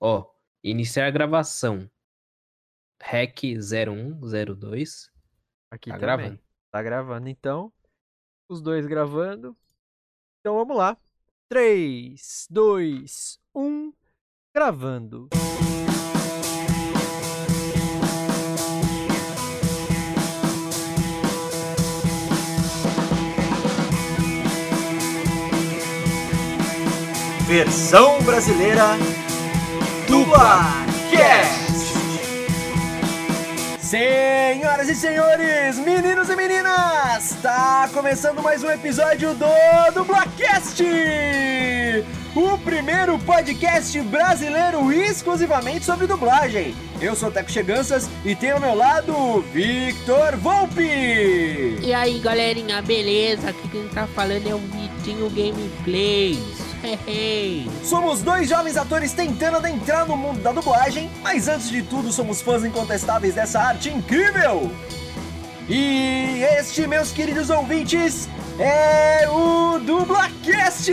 Ó, iniciar a gravação. REC 0102. Aqui Tá também. gravando. Tá gravando, então. Os dois gravando. Então vamos lá. 3, 2, 1. Gravando. Versão brasileira Dublacast. Senhoras e senhores, meninos e meninas, tá começando mais um episódio do Dublacast! O primeiro podcast brasileiro exclusivamente sobre dublagem. Eu sou o Teco Cheganças e tenho ao meu lado o Victor Volpe. E aí galerinha, beleza? Aqui quem tá falando é o Vitinho Gameplays. Somos dois jovens atores tentando adentrar no mundo da dublagem, mas antes de tudo somos fãs incontestáveis dessa arte incrível! E este, meus queridos ouvintes, é o Dublacast!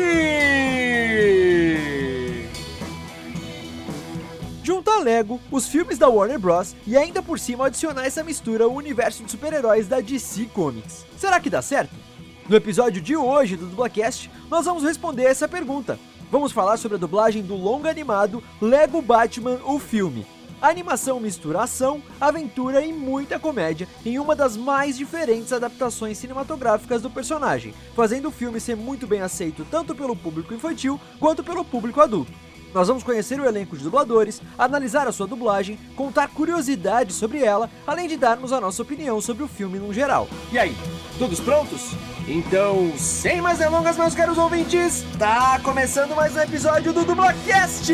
Juntar Lego, os filmes da Warner Bros. e ainda por cima adicionar essa mistura ao universo de super-heróis da DC Comics. Será que dá certo? No episódio de hoje do Dublacast, nós vamos responder essa pergunta. Vamos falar sobre a dublagem do longa animado Lego Batman, o filme. A animação mistura ação, aventura e muita comédia em uma das mais diferentes adaptações cinematográficas do personagem, fazendo o filme ser muito bem aceito tanto pelo público infantil quanto pelo público adulto. Nós vamos conhecer o elenco de dubladores, analisar a sua dublagem, contar curiosidades sobre ela, além de darmos a nossa opinião sobre o filme no geral. E aí, todos prontos? Então, sem mais delongas, meus caros ouvintes, tá começando mais um episódio do Dublacast!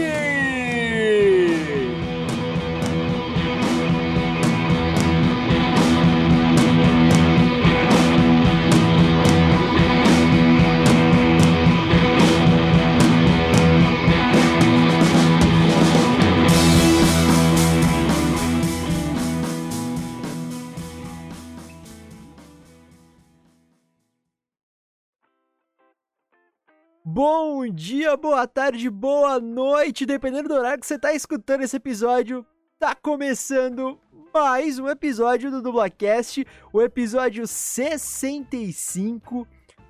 Bom dia, boa tarde, boa noite, dependendo do horário que você tá escutando esse episódio. Tá começando mais um episódio do Dublacast, o episódio 65.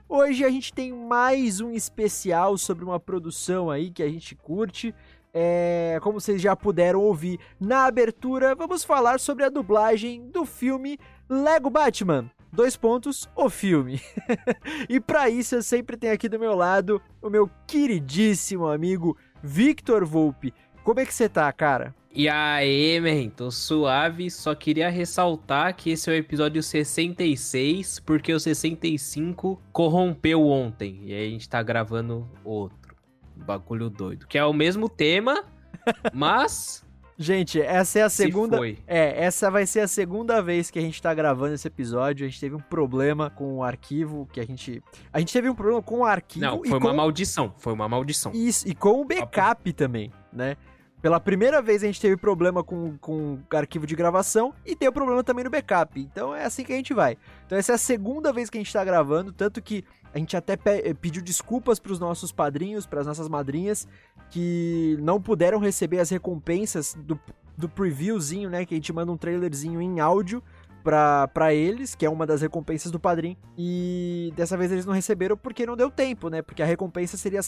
Hoje a gente tem mais um especial sobre uma produção aí que a gente curte. É, como vocês já puderam ouvir na abertura, vamos falar sobre a dublagem do filme Lego Batman. Dois pontos, o filme. e para isso eu sempre tenho aqui do meu lado o meu queridíssimo amigo Victor Volpe. Como é que você tá, cara? E aí, man, tô suave. Só queria ressaltar que esse é o episódio 66, porque o 65 corrompeu ontem. E aí a gente tá gravando outro. Bagulho doido. Que é o mesmo tema, mas. Gente, essa é a Se segunda. foi. É, essa vai ser a segunda vez que a gente tá gravando esse episódio. A gente teve um problema com o arquivo que a gente. A gente teve um problema com o arquivo Não, foi com uma maldição. Foi uma maldição. Isso, e com o backup também, né? Pela primeira vez a gente teve problema com, com o arquivo de gravação e tem o problema também no backup. Então é assim que a gente vai. Então essa é a segunda vez que a gente tá gravando, tanto que a gente até pe- eh, pediu desculpas pros nossos padrinhos, pras nossas madrinhas, que não puderam receber as recompensas do, do previewzinho, né? Que a gente manda um trailerzinho em áudio pra eles, que é uma das recompensas do padrinho. E dessa vez eles não receberam porque não deu tempo, né? Porque a recompensa seria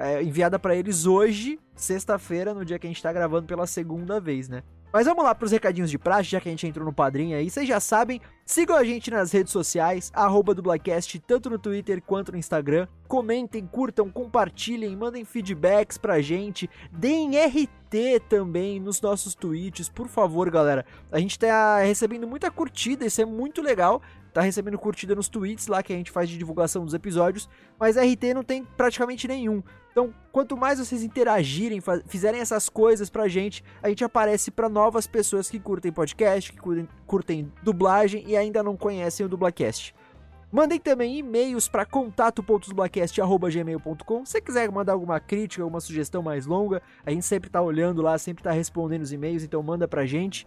é, enviada pra eles hoje, sexta-feira, no dia que a gente tá gravando pela segunda vez, né? Mas vamos lá pros recadinhos de praxe, já que a gente entrou no padrinho aí. Vocês já sabem, sigam a gente nas redes sociais, arroba dublacast, tanto no Twitter quanto no Instagram. Comentem, curtam, compartilhem, mandem feedbacks pra gente. Deem RT também nos nossos tweets, por favor, galera. A gente tá recebendo muita curtida, isso é muito legal. Tá recebendo curtida nos tweets lá que a gente faz de divulgação dos episódios, mas RT não tem praticamente nenhum. Então, quanto mais vocês interagirem, fizerem essas coisas pra gente, a gente aparece pra novas pessoas que curtem podcast, que curtem, curtem dublagem e ainda não conhecem o Dublacast. Mandem também e-mails para contato.dublacast.gmail.com Se quiser mandar alguma crítica, alguma sugestão mais longa, a gente sempre tá olhando lá, sempre tá respondendo os e-mails, então manda pra gente.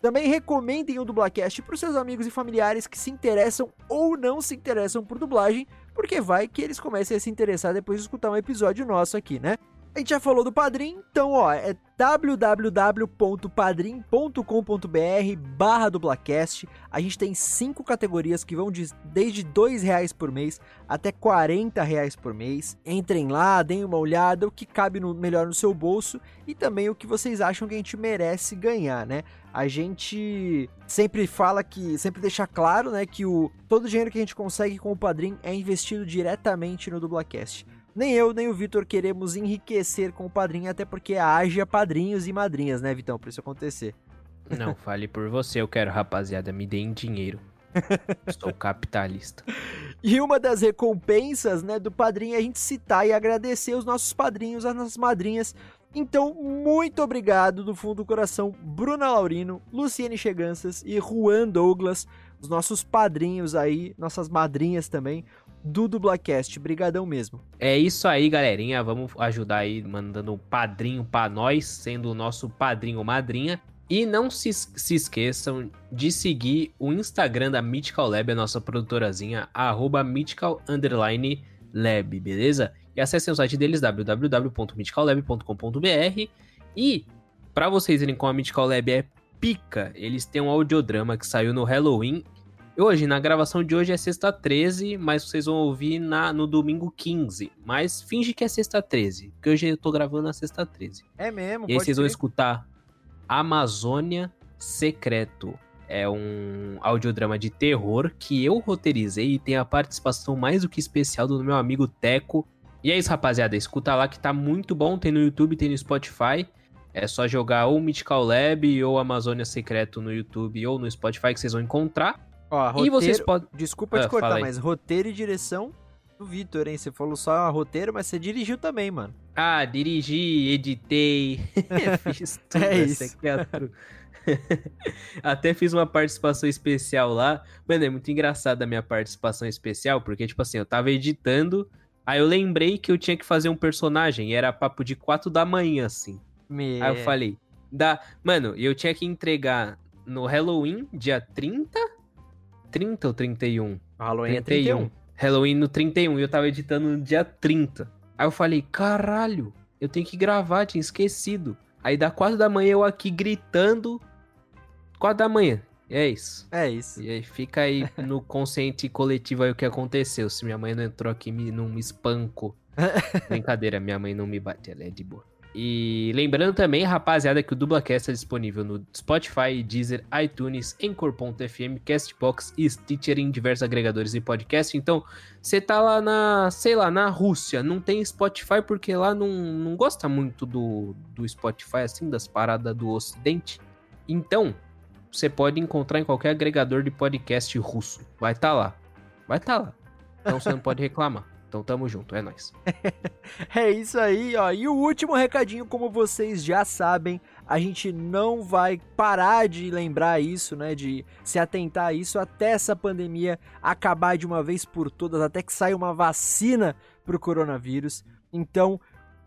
Também recomendem o Dublacast para os seus amigos e familiares que se interessam ou não se interessam por dublagem, porque vai que eles comecem a se interessar depois de escutar um episódio nosso aqui, né? A gente já falou do Padrim, então ó, é www.padrim.com.br barra dublacast. A gente tem cinco categorias que vão de, desde dois reais por mês até 40 reais por mês. Entrem lá, deem uma olhada, o que cabe no, melhor no seu bolso e também o que vocês acham que a gente merece ganhar, né? A gente sempre fala que, sempre deixa claro, né, que o, todo o dinheiro que a gente consegue com o Padrim é investido diretamente no Dublacast. Nem eu, nem o Vitor queremos enriquecer com o padrinho, até porque haja padrinhos e madrinhas, né, Vitão, pra isso acontecer. Não, fale por você, eu quero, rapaziada, me deem dinheiro. Sou capitalista. E uma das recompensas, né, do padrinho é a gente citar e agradecer os nossos padrinhos, as nossas madrinhas. Então, muito obrigado do fundo do coração, Bruna Laurino, Luciene Cheganças e Juan Douglas, os nossos padrinhos aí, nossas madrinhas também do Dublacast. Brigadão mesmo. É isso aí, galerinha. Vamos ajudar aí mandando um padrinho pra nós, sendo o nosso padrinho madrinha. E não se, se esqueçam de seguir o Instagram da Mythical Lab, a nossa produtorazinha, arroba Mythical Lab, beleza? E acessem o site deles, www.mythicallab.com.br. E, para vocês verem como a Mythical Lab é pica, eles têm um audiodrama que saiu no Halloween Hoje, na gravação de hoje é sexta 13, mas vocês vão ouvir na, no domingo 15. Mas finge que é sexta 13, porque hoje eu tô gravando na sexta 13. É mesmo, E aí vocês vão escutar Amazônia Secreto. É um audiodrama de terror que eu roteirizei e tem a participação mais do que especial do meu amigo Teco. E é isso, rapaziada. Escuta lá que tá muito bom. Tem no YouTube, tem no Spotify. É só jogar ou Mythical Lab ou Amazônia Secreto no YouTube ou no Spotify que vocês vão encontrar. Ó, roteiro, e vocês podem. Desculpa Ah, te cortar, mas roteiro e direção do Vitor, hein? Você falou só roteiro, mas você dirigiu também, mano. Ah, dirigi, editei, fiz tudo. É essa isso. Até fiz uma participação especial lá. Mano, é muito engraçado a minha participação especial, porque, tipo assim, eu tava editando, aí eu lembrei que eu tinha que fazer um personagem, e era papo de 4 da manhã, assim. Me... Aí eu falei, dá. Mano, eu tinha que entregar no Halloween, dia 30? 30 ou 31? Halloween é 31. Halloween no 31 e eu tava editando no dia 30. Aí eu falei, caralho, eu tenho que gravar, tinha esquecido. Aí dá 4 da manhã eu aqui gritando. 4 da manhã. E é isso. É isso. E aí fica aí no consciente coletivo aí o que aconteceu. Se minha mãe não entrou aqui, me, não me espancou. Brincadeira, minha mãe não me bate, ela é de boa. E lembrando também, rapaziada, que o Dublacast é disponível no Spotify, Deezer, iTunes, Anchor.fm, Castbox e Stitcher em diversos agregadores de podcast. Então, você tá lá na, sei lá, na Rússia, não tem Spotify porque lá não, não gosta muito do, do Spotify, assim, das paradas do Ocidente. Então, você pode encontrar em qualquer agregador de podcast russo. Vai tá lá. Vai tá lá. Então você não pode reclamar. Então tamo junto, é nóis. É isso aí, ó. E o último recadinho, como vocês já sabem, a gente não vai parar de lembrar isso, né? De se atentar a isso até essa pandemia acabar de uma vez por todas, até que saia uma vacina pro coronavírus. Então,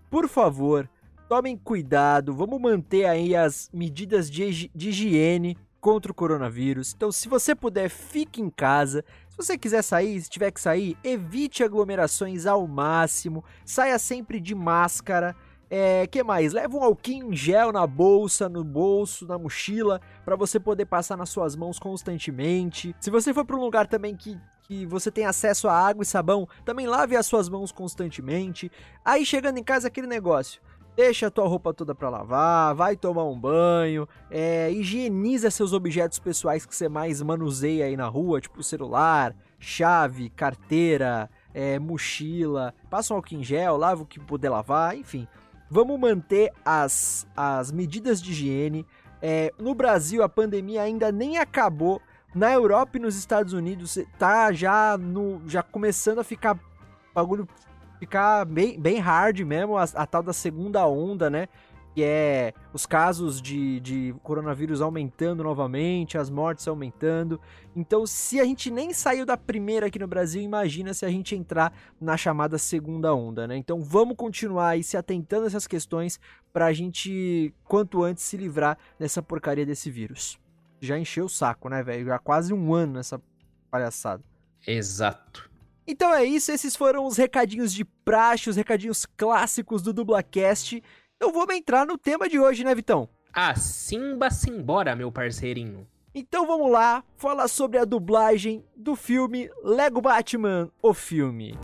por favor, tomem cuidado, vamos manter aí as medidas de, de higiene contra o coronavírus. Então, se você puder, fique em casa. Se você quiser sair, se tiver que sair, evite aglomerações ao máximo. Saia sempre de máscara. É, que mais? Leva um alquinho em gel na bolsa, no bolso, na mochila, para você poder passar nas suas mãos constantemente. Se você for para um lugar também que, que você tem acesso a água e sabão, também lave as suas mãos constantemente. Aí chegando em casa aquele negócio. Deixa a tua roupa toda para lavar, vai tomar um banho, é, higieniza seus objetos pessoais que você mais manuseia aí na rua, tipo celular, chave, carteira, é, mochila, passa um álcool em gel, lava o que puder lavar, enfim. Vamos manter as, as medidas de higiene. É, no Brasil, a pandemia ainda nem acabou. Na Europa e nos Estados Unidos, tá já, no, já começando a ficar bagulho ficar bem, bem hard mesmo, a, a tal da segunda onda, né? Que é os casos de, de coronavírus aumentando novamente, as mortes aumentando. Então, se a gente nem saiu da primeira aqui no Brasil, imagina se a gente entrar na chamada segunda onda, né? Então, vamos continuar aí se atentando a essas questões pra gente, quanto antes, se livrar dessa porcaria desse vírus. Já encheu o saco, né, velho? Já quase um ano nessa palhaçada. Exato. Então é isso, esses foram os recadinhos de praxe, os recadinhos clássicos do Dublacast. Eu vou entrar no tema de hoje, né, Vitão? Ah, simba simbora, meu parceirinho. Então vamos lá falar sobre a dublagem do filme Lego Batman, o filme.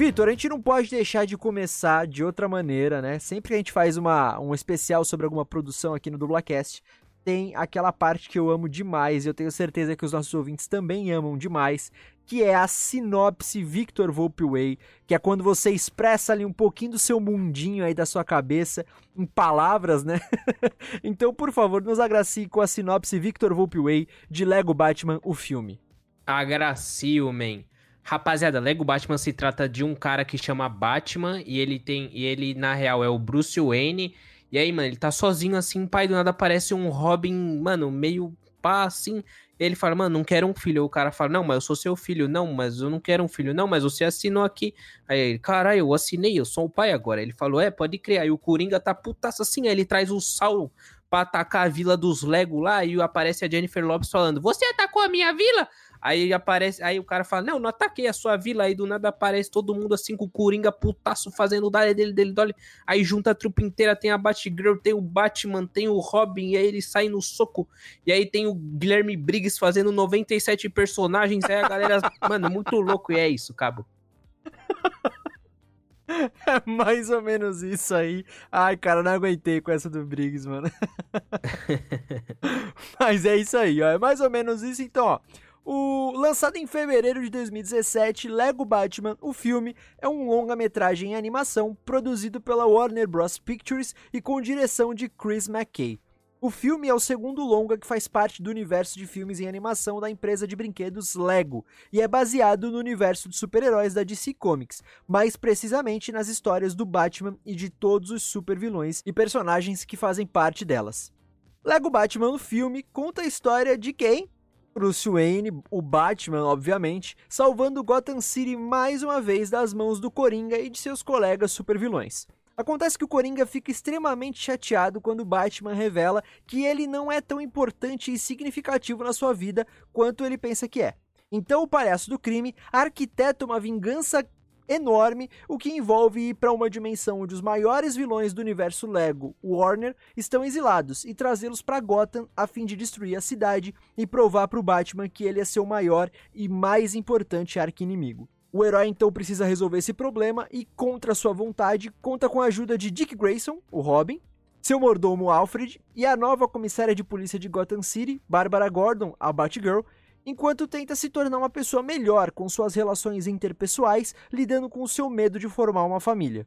Vitor, a gente não pode deixar de começar de outra maneira, né? Sempre que a gente faz uma, um especial sobre alguma produção aqui no Dublacast, tem aquela parte que eu amo demais, e eu tenho certeza que os nossos ouvintes também amam demais, que é a sinopse Victor Volpe Way, que é quando você expressa ali um pouquinho do seu mundinho aí da sua cabeça em palavras, né? então, por favor, nos agracie com a sinopse Victor Volpe Way de Lego Batman, o filme. Agracio, man. Rapaziada, Lego Batman se trata de um cara que chama Batman e ele tem e ele na real é o Bruce Wayne. E aí, mano, ele tá sozinho assim, pai do nada aparece um Robin, mano, meio pá assim. Ele fala, mano, não quero um filho. O cara fala, não, mas eu sou seu filho. Não, mas eu não quero um filho. Não, mas você assinou aqui. Aí ele, caralho, eu assinei, eu sou o pai agora. Ele falou, é, pode criar. E o Coringa tá putaço assim. Aí ele traz o Saulo pra atacar a vila dos Lego lá. E aparece a Jennifer Lopes falando, você atacou a minha vila? Aí aparece, aí o cara fala: Não, não ataquei a sua vila. Aí do nada aparece todo mundo assim com o Coringa putaço fazendo o dale dele, dele, dele. Aí junta a trupe inteira: tem a Batgirl, tem o Batman, tem o Robin. E aí ele sai no soco. E aí tem o Guilherme Briggs fazendo 97 personagens. Aí a galera, mano, muito louco. E é isso, cabo. É mais ou menos isso aí. Ai, cara, não aguentei com essa do Briggs, mano. Mas é isso aí, ó. É mais ou menos isso. Então, ó. O lançado em fevereiro de 2017, Lego Batman, o filme, é um longa-metragem em animação produzido pela Warner Bros. Pictures e com direção de Chris McKay. O filme é o segundo longa que faz parte do universo de filmes em animação da empresa de brinquedos Lego e é baseado no universo de super-heróis da DC Comics, mais precisamente nas histórias do Batman e de todos os super-vilões e personagens que fazem parte delas. Lego Batman, o filme, conta a história de quem? Bruce Wayne, o Batman, obviamente, salvando Gotham City mais uma vez das mãos do Coringa e de seus colegas supervilões. Acontece que o Coringa fica extremamente chateado quando Batman revela que ele não é tão importante e significativo na sua vida quanto ele pensa que é. Então o palhaço do crime arquiteta uma vingança enorme, o que envolve ir para uma dimensão onde os maiores vilões do universo Lego, Warner, estão exilados e trazê-los para Gotham a fim de destruir a cidade e provar para o Batman que ele é seu maior e mais importante arqui-inimigo. O herói então precisa resolver esse problema e, contra sua vontade, conta com a ajuda de Dick Grayson, o Robin, seu mordomo Alfred e a nova comissária de polícia de Gotham City, Barbara Gordon, a Batgirl, enquanto tenta se tornar uma pessoa melhor com suas relações interpessoais, lidando com o seu medo de formar uma família.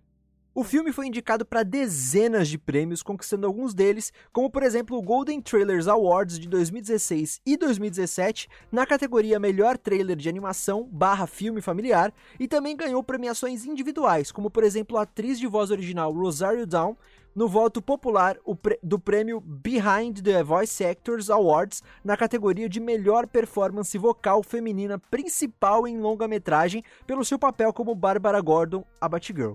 O filme foi indicado para dezenas de prêmios, conquistando alguns deles, como por exemplo o Golden Trailers Awards de 2016 e 2017, na categoria Melhor Trailer de Animação barra Filme Familiar, e também ganhou premiações individuais, como por exemplo a atriz de voz original Rosario Dawn, no voto popular do prêmio Behind the Voice Actors Awards na categoria de melhor performance vocal feminina principal em longa-metragem pelo seu papel como Barbara Gordon, a Batgirl.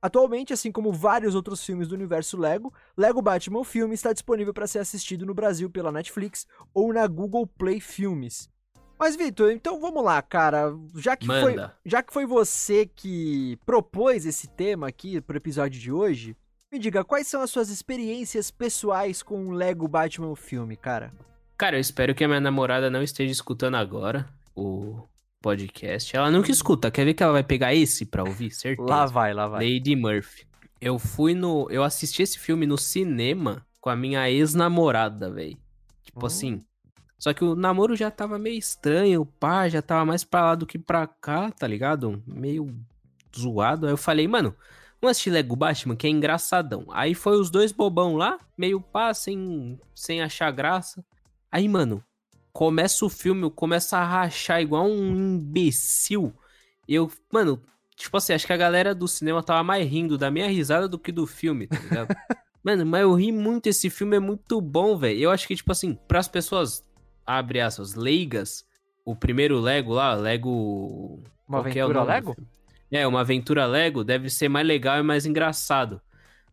Atualmente, assim como vários outros filmes do universo Lego, Lego Batman o filme está disponível para ser assistido no Brasil pela Netflix ou na Google Play Filmes. Mas Vitor, então vamos lá, cara. Já que, foi, já que foi você que propôs esse tema aqui pro episódio de hoje, me diga, quais são as suas experiências pessoais com o Lego Batman o filme, cara? Cara, eu espero que a minha namorada não esteja escutando agora o podcast. Ela nunca escuta. Quer ver que ela vai pegar esse pra ouvir? Certeza. Lá vai, lá vai. Lady Murphy. Eu fui no. Eu assisti esse filme no cinema com a minha ex-namorada, velho. Tipo hum. assim. Só que o namoro já tava meio estranho, o pá, já tava mais pra lá do que pra cá, tá ligado? Meio zoado. Aí eu falei, mano, Vamos assistir Lego Batman, que é engraçadão. Aí foi os dois bobão lá, meio pá, sem, sem achar graça. Aí, mano, começa o filme, começa a rachar igual um imbecil. Eu, mano, tipo assim, acho que a galera do cinema tava mais rindo da minha risada do que do filme, tá ligado? mano, mas eu ri muito, esse filme é muito bom, velho. Eu acho que, tipo assim, pras pessoas, abre aspas, leigas, o primeiro Lego lá, Lego... Uma é aventura é Lego? É, uma aventura Lego deve ser mais legal e mais engraçado.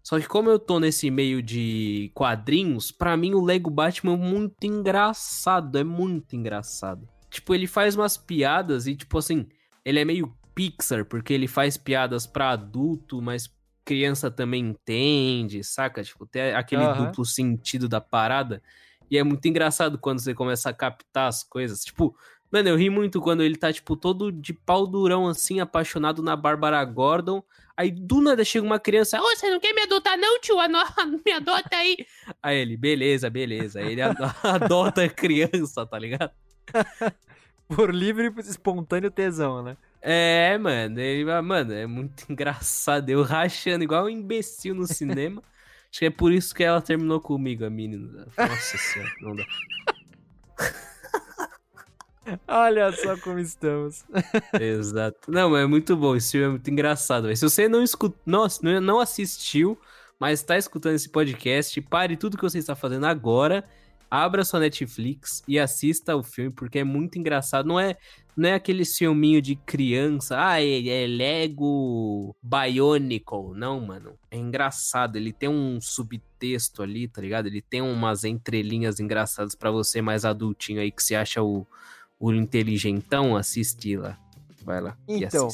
Só que como eu tô nesse meio de quadrinhos, pra mim o Lego Batman é muito engraçado, é muito engraçado. Tipo, ele faz umas piadas e tipo assim, ele é meio Pixar, porque ele faz piadas pra adulto, mas criança também entende, saca? Tipo, tem aquele Aham. duplo sentido da parada. E é muito engraçado quando você começa a captar as coisas. Tipo, mano, eu ri muito quando ele tá, tipo, todo de pau durão, assim, apaixonado na Bárbara Gordon. Aí do nada chega uma criança, ô, você não quer me adotar, não, tio? Me adota aí. Aí ele, beleza, beleza. Aí ele ado- adota a criança, tá ligado? Por livre e espontâneo tesão, né? É, mano, ele, ah, mano, é muito engraçado. Eu rachando igual um imbecil no cinema. Acho que é por isso que ela terminou comigo, a menina. Nossa senhora, não dá. Olha só como estamos. Exato. Não, mas é muito bom. Esse filme é muito engraçado. velho. Se você não escutou, nossa, não, assistiu, mas tá escutando esse podcast, pare tudo que você está fazendo agora, abra sua Netflix e assista o filme, porque é muito engraçado. Não é, não é aquele filminho de criança, ah, é, é Lego Bionicle. Não, mano. É engraçado. Ele tem um subtexto ali, tá ligado? Ele tem umas entrelinhas engraçadas pra você mais adultinho aí que se acha o, o inteligentão, assiste lá. Vai lá. Então.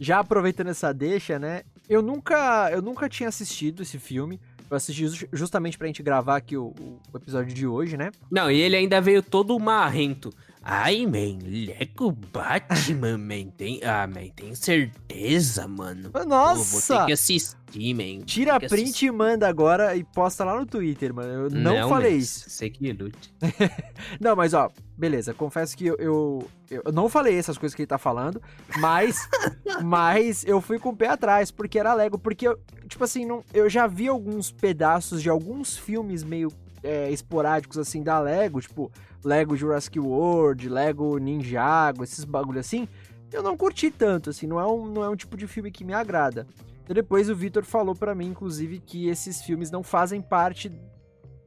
Já aproveitando essa deixa, né? Eu nunca, eu nunca tinha assistido esse filme. Eu assisti ju- justamente pra gente gravar aqui o, o episódio de hoje, né? Não, e ele ainda veio todo marrento. Ai, man, Lego Batman, man. Tem, ah, man, tem certeza, mano. Pô, vou Nossa! ter que assistir, man. Tira a print assistir. e manda agora e posta lá no Twitter, mano. Eu não, falei man, isso. Você que lute. Não, mas ó, beleza, confesso que eu, eu, eu não falei essas coisas que ele tá falando, mas, mas eu fui com o pé atrás, porque era Lego, porque, eu, tipo assim, não, eu já vi alguns pedaços de alguns filmes meio é, esporádicos, assim, da Lego, tipo, Lego Jurassic World, Lego Ninjago, esses bagulho assim, eu não curti tanto, assim, não é um, não é um tipo de filme que me agrada. E depois o Vitor falou pra mim, inclusive, que esses filmes não fazem parte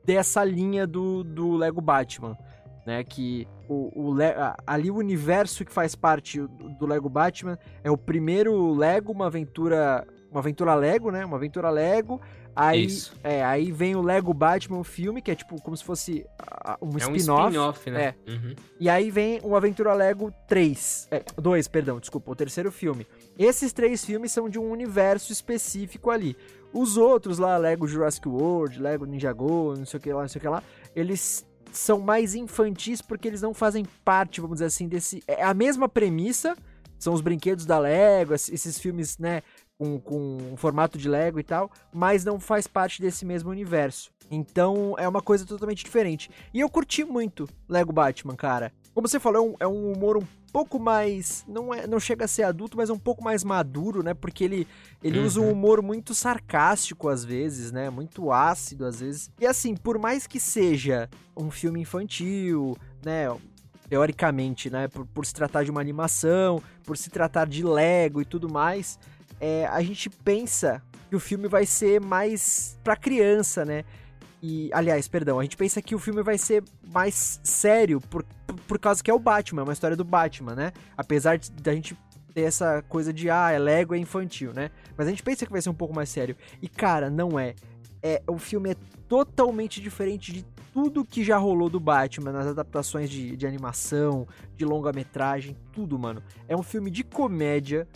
dessa linha do, do Lego Batman, né? Que o, o ali o universo que faz parte do, do Lego Batman é o primeiro Lego, uma aventura, uma aventura Lego, né? Uma aventura Lego. Aí, Isso. é, aí vem o Lego Batman, filme, que é tipo como se fosse ah, um é um spin-off. spin-off, né? Uhum. E aí vem o Aventura Lego 3. É, 2, perdão, desculpa, o terceiro filme. Esses três filmes são de um universo específico ali. Os outros lá, Lego Jurassic World, Lego Ninjago, não sei o que lá, não sei o que lá, eles são mais infantis porque eles não fazem parte, vamos dizer assim, desse. É a mesma premissa, são os brinquedos da Lego, esses filmes, né, com, com um formato de Lego e tal, mas não faz parte desse mesmo universo. Então é uma coisa totalmente diferente. E eu curti muito Lego Batman, cara. Como você falou, é um, é um humor um pouco mais. Não, é, não chega a ser adulto, mas é um pouco mais maduro, né? Porque ele, ele usa um Uhum. humor muito sarcástico às vezes, né? Muito ácido às vezes. E assim, por mais que seja um filme infantil, né? Teoricamente, né? Por, por se tratar de uma animação, por se tratar de Lego e tudo mais, é, a gente pensa que o filme vai ser mais pra criança, né? E, aliás, perdão, a gente pensa que o filme vai ser mais sério por, por, por causa que é o Batman, é uma história do Batman, né? Apesar da gente ter essa coisa de, ah, é Lego, é infantil, né? Mas a gente pensa que vai ser um pouco mais sério. E, cara, não é. é o filme é totalmente diferente de tudo que já rolou do Batman nas adaptações de, de animação, de longa-metragem, tudo, mano. É um filme de comédia.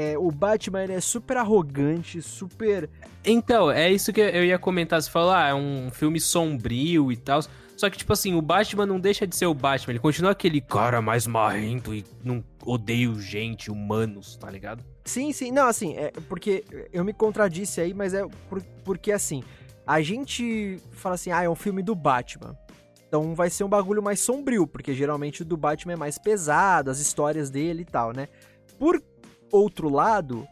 É, o Batman ele é super arrogante, super Então, é isso que eu ia comentar. Você falou, ah, é um filme sombrio e tal. Só que, tipo assim, o Batman não deixa de ser o Batman. Ele continua aquele cara mais marrento e não odeio gente, humanos, tá ligado? Sim, sim. Não, assim, é porque eu me contradisse aí, mas é por- porque assim, a gente fala assim, ah, é um filme do Batman. Então vai ser um bagulho mais sombrio, porque geralmente o do Batman é mais pesado, as histórias dele e tal, né? Por outro lado,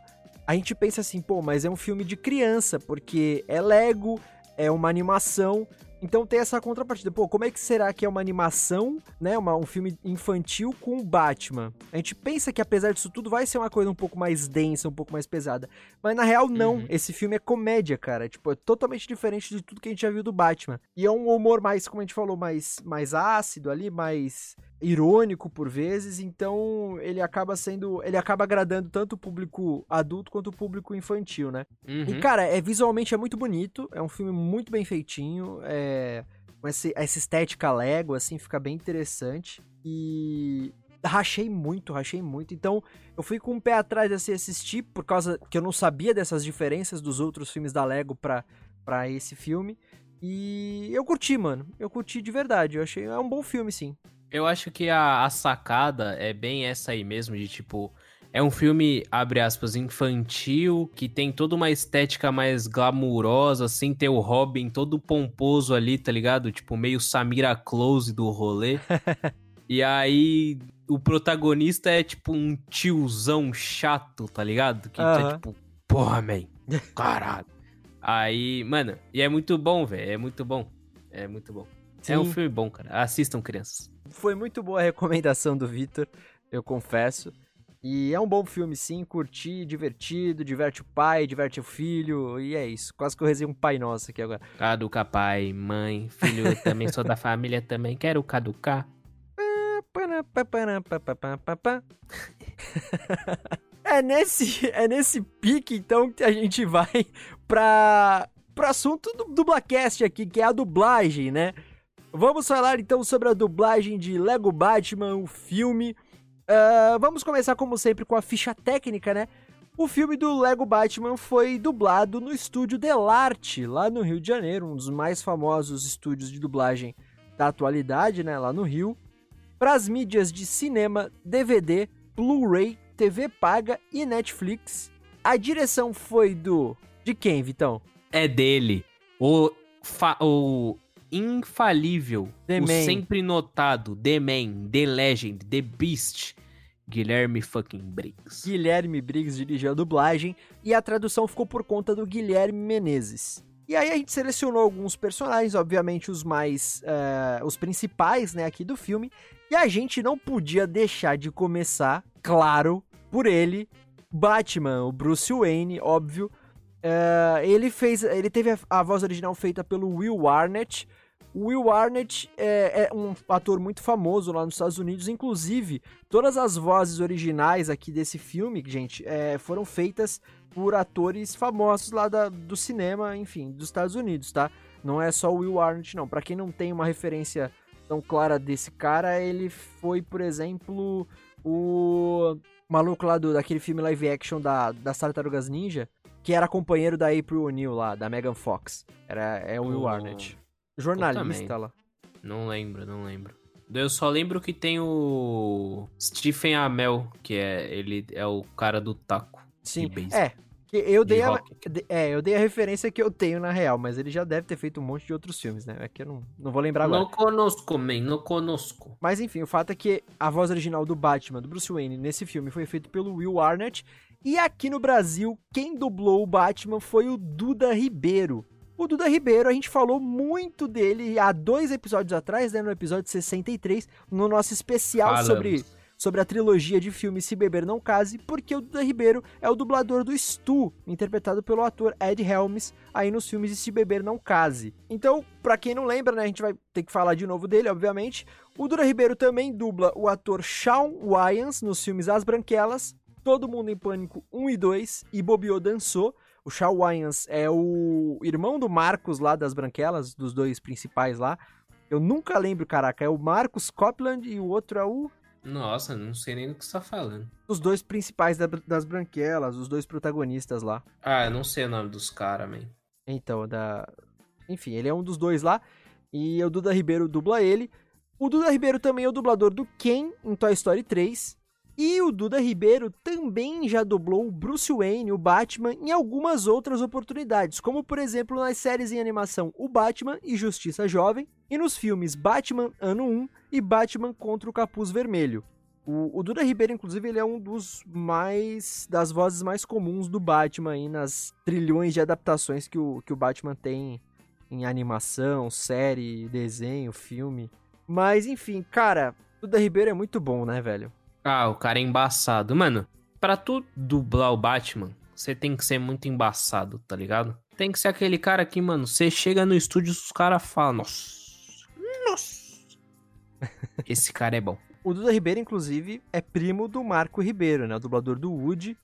a gente pensa assim, pô, mas é um filme de criança, porque é Lego, é uma animação. Então tem essa contrapartida. Pô, como é que será que é uma animação, né? Uma, um filme infantil com o Batman? A gente pensa que apesar disso tudo vai ser uma coisa um pouco mais densa, um pouco mais pesada. Mas na real, não. Uhum. Esse filme é comédia, cara. Tipo, é totalmente diferente de tudo que a gente já viu do Batman. E é um humor mais, como a gente falou, mais, mais ácido ali, mais. Irônico por vezes, então ele acaba sendo, ele acaba agradando tanto o público adulto quanto o público infantil, né? Uhum. E cara, é visualmente é muito bonito, é um filme muito bem feitinho, é com esse, essa estética Lego assim, fica bem interessante e rachei muito, rachei muito. Então, eu fui com um pé atrás de assistir por causa que eu não sabia dessas diferenças dos outros filmes da Lego pra, pra esse filme. E eu curti, mano. Eu curti de verdade. Eu achei é um bom filme, sim. Eu acho que a, a sacada é bem essa aí mesmo, de tipo. É um filme, abre aspas, infantil, que tem toda uma estética mais glamurosa, assim, tem o Robin todo pomposo ali, tá ligado? Tipo, meio Samira Close do rolê. e aí, o protagonista é tipo um tiozão chato, tá ligado? Que tá Aham. tipo, porra, man, caralho. Aí, mano, e é muito bom, velho, é muito bom. É muito bom. É um Sim. filme bom, cara. Assistam, crianças. Foi muito boa a recomendação do Vitor, eu confesso. E é um bom filme, sim, curti, divertido, diverte o pai, diverte o filho, e é isso. Quase que eu rezei um Pai Nosso aqui agora. Caduca pai, mãe, filho, também sou da família também. Quero caducar. É nesse, é nesse pique, então, que a gente vai pra, pro assunto do Dublacast aqui, que é a dublagem, né? Vamos falar então sobre a dublagem de Lego Batman, o filme. Ah, vamos começar, como sempre, com a ficha técnica, né? O filme do Lego Batman foi dublado no estúdio Delarte, lá no Rio de Janeiro, um dos mais famosos estúdios de dublagem da atualidade, né? Lá no Rio. Para as mídias de cinema, DVD, Blu-ray, TV paga e Netflix. A direção foi do. De quem, Vitão? É dele. O, fa- o infalível, The o Man. sempre notado, The Man, The Legend, The Beast, Guilherme fucking Briggs. Guilherme Briggs dirigiu a dublagem e a tradução ficou por conta do Guilherme Menezes. E aí a gente selecionou alguns personagens, obviamente os mais, eh, os principais, né, aqui do filme. E a gente não podia deixar de começar, claro, por ele, Batman, o Bruce Wayne, óbvio. Eh, ele fez, ele teve a, a voz original feita pelo Will Arnett. O Will Arnett é, é um ator muito famoso lá nos Estados Unidos, inclusive todas as vozes originais aqui desse filme, gente, é, foram feitas por atores famosos lá da- do cinema, enfim, dos Estados Unidos, tá? Não é só o Will Arnett, não. Pra quem não tem uma referência tão clara desse cara, ele foi, por exemplo, o maluco lá do, daquele filme live action da, das Tartarugas Ninja, que era companheiro da April O'Neil lá, da Megan Fox. Era, é o Will Oh. Arnett. Jornalista lá. Não lembro, não lembro. Eu só lembro que tem o Stephen Amell, que é ele é o cara do taco. Sim, é. Que eu De dei a, de- é, eu dei a referência que eu tenho na real, mas ele já deve ter feito um monte de outros filmes, né? É que eu não, não vou lembrar agora. Não conosco, man, não conosco. Mas enfim, o fato é que a voz original do Batman, do Bruce Wayne, nesse filme foi feito pelo Will Arnett. E aqui no Brasil, quem dublou o Batman foi o Duda Ribeiro. O Duda Ribeiro, a gente falou muito dele há dois episódios atrás, né? No episódio 63, no nosso especial Falamos. sobre, sobre a trilogia de filmes Se Beber Não Case, porque o Duda Ribeiro é o dublador do Stu, interpretado pelo ator Ed Helms, aí nos filmes de Se Beber Não Case. Então, pra quem não lembra, né, a gente vai ter que falar de novo dele, obviamente. O Duda Ribeiro também dubla o ator Shawn Wyans nos filmes As Branquelas, Todo Mundo em Pânico 1 e 2 e Bobiô Dançou. O Shawn Wyans é o irmão do Marcos lá das Branquelas, dos dois principais lá. Eu nunca lembro, caraca, é o Marcos Copland e o outro é o Nossa, não sei nem do que você tá falando. os dois principais da- das Branquelas, os dois protagonistas lá. Ah, eu não sei o nome dos caras, man. Então, da. Enfim, ele é um dos dois lá. E o Duda Ribeiro dubla ele. O Duda Ribeiro também é o dublador do Ken em Toy Story 3. E o Duda Ribeiro também já dublou o Bruce Wayne, o Batman, em algumas outras oportunidades, como por exemplo nas séries em animação O Batman e Justiça Jovem, e nos filmes Batman Ano 1 e Batman contra o Capuz Vermelho. O, o Duda Ribeiro, inclusive, ele é um dos mais. das vozes mais comuns do Batman aí nas trilhões de adaptações que o, que o Batman tem em animação, série, desenho, filme. Mas, enfim, cara, Duda Ribeiro é muito bom, né, velho? Ah, o cara é embaçado. Mano, pra tu dublar o Batman, você tem que ser muito embaçado, tá ligado? Tem que ser aquele cara que, mano, você chega no estúdio e os caras falam, nossa, nossa. Esse cara é bom. O Duda Ribeiro, inclusive, é primo do Marco Ribeiro, né? O dublador do Woody,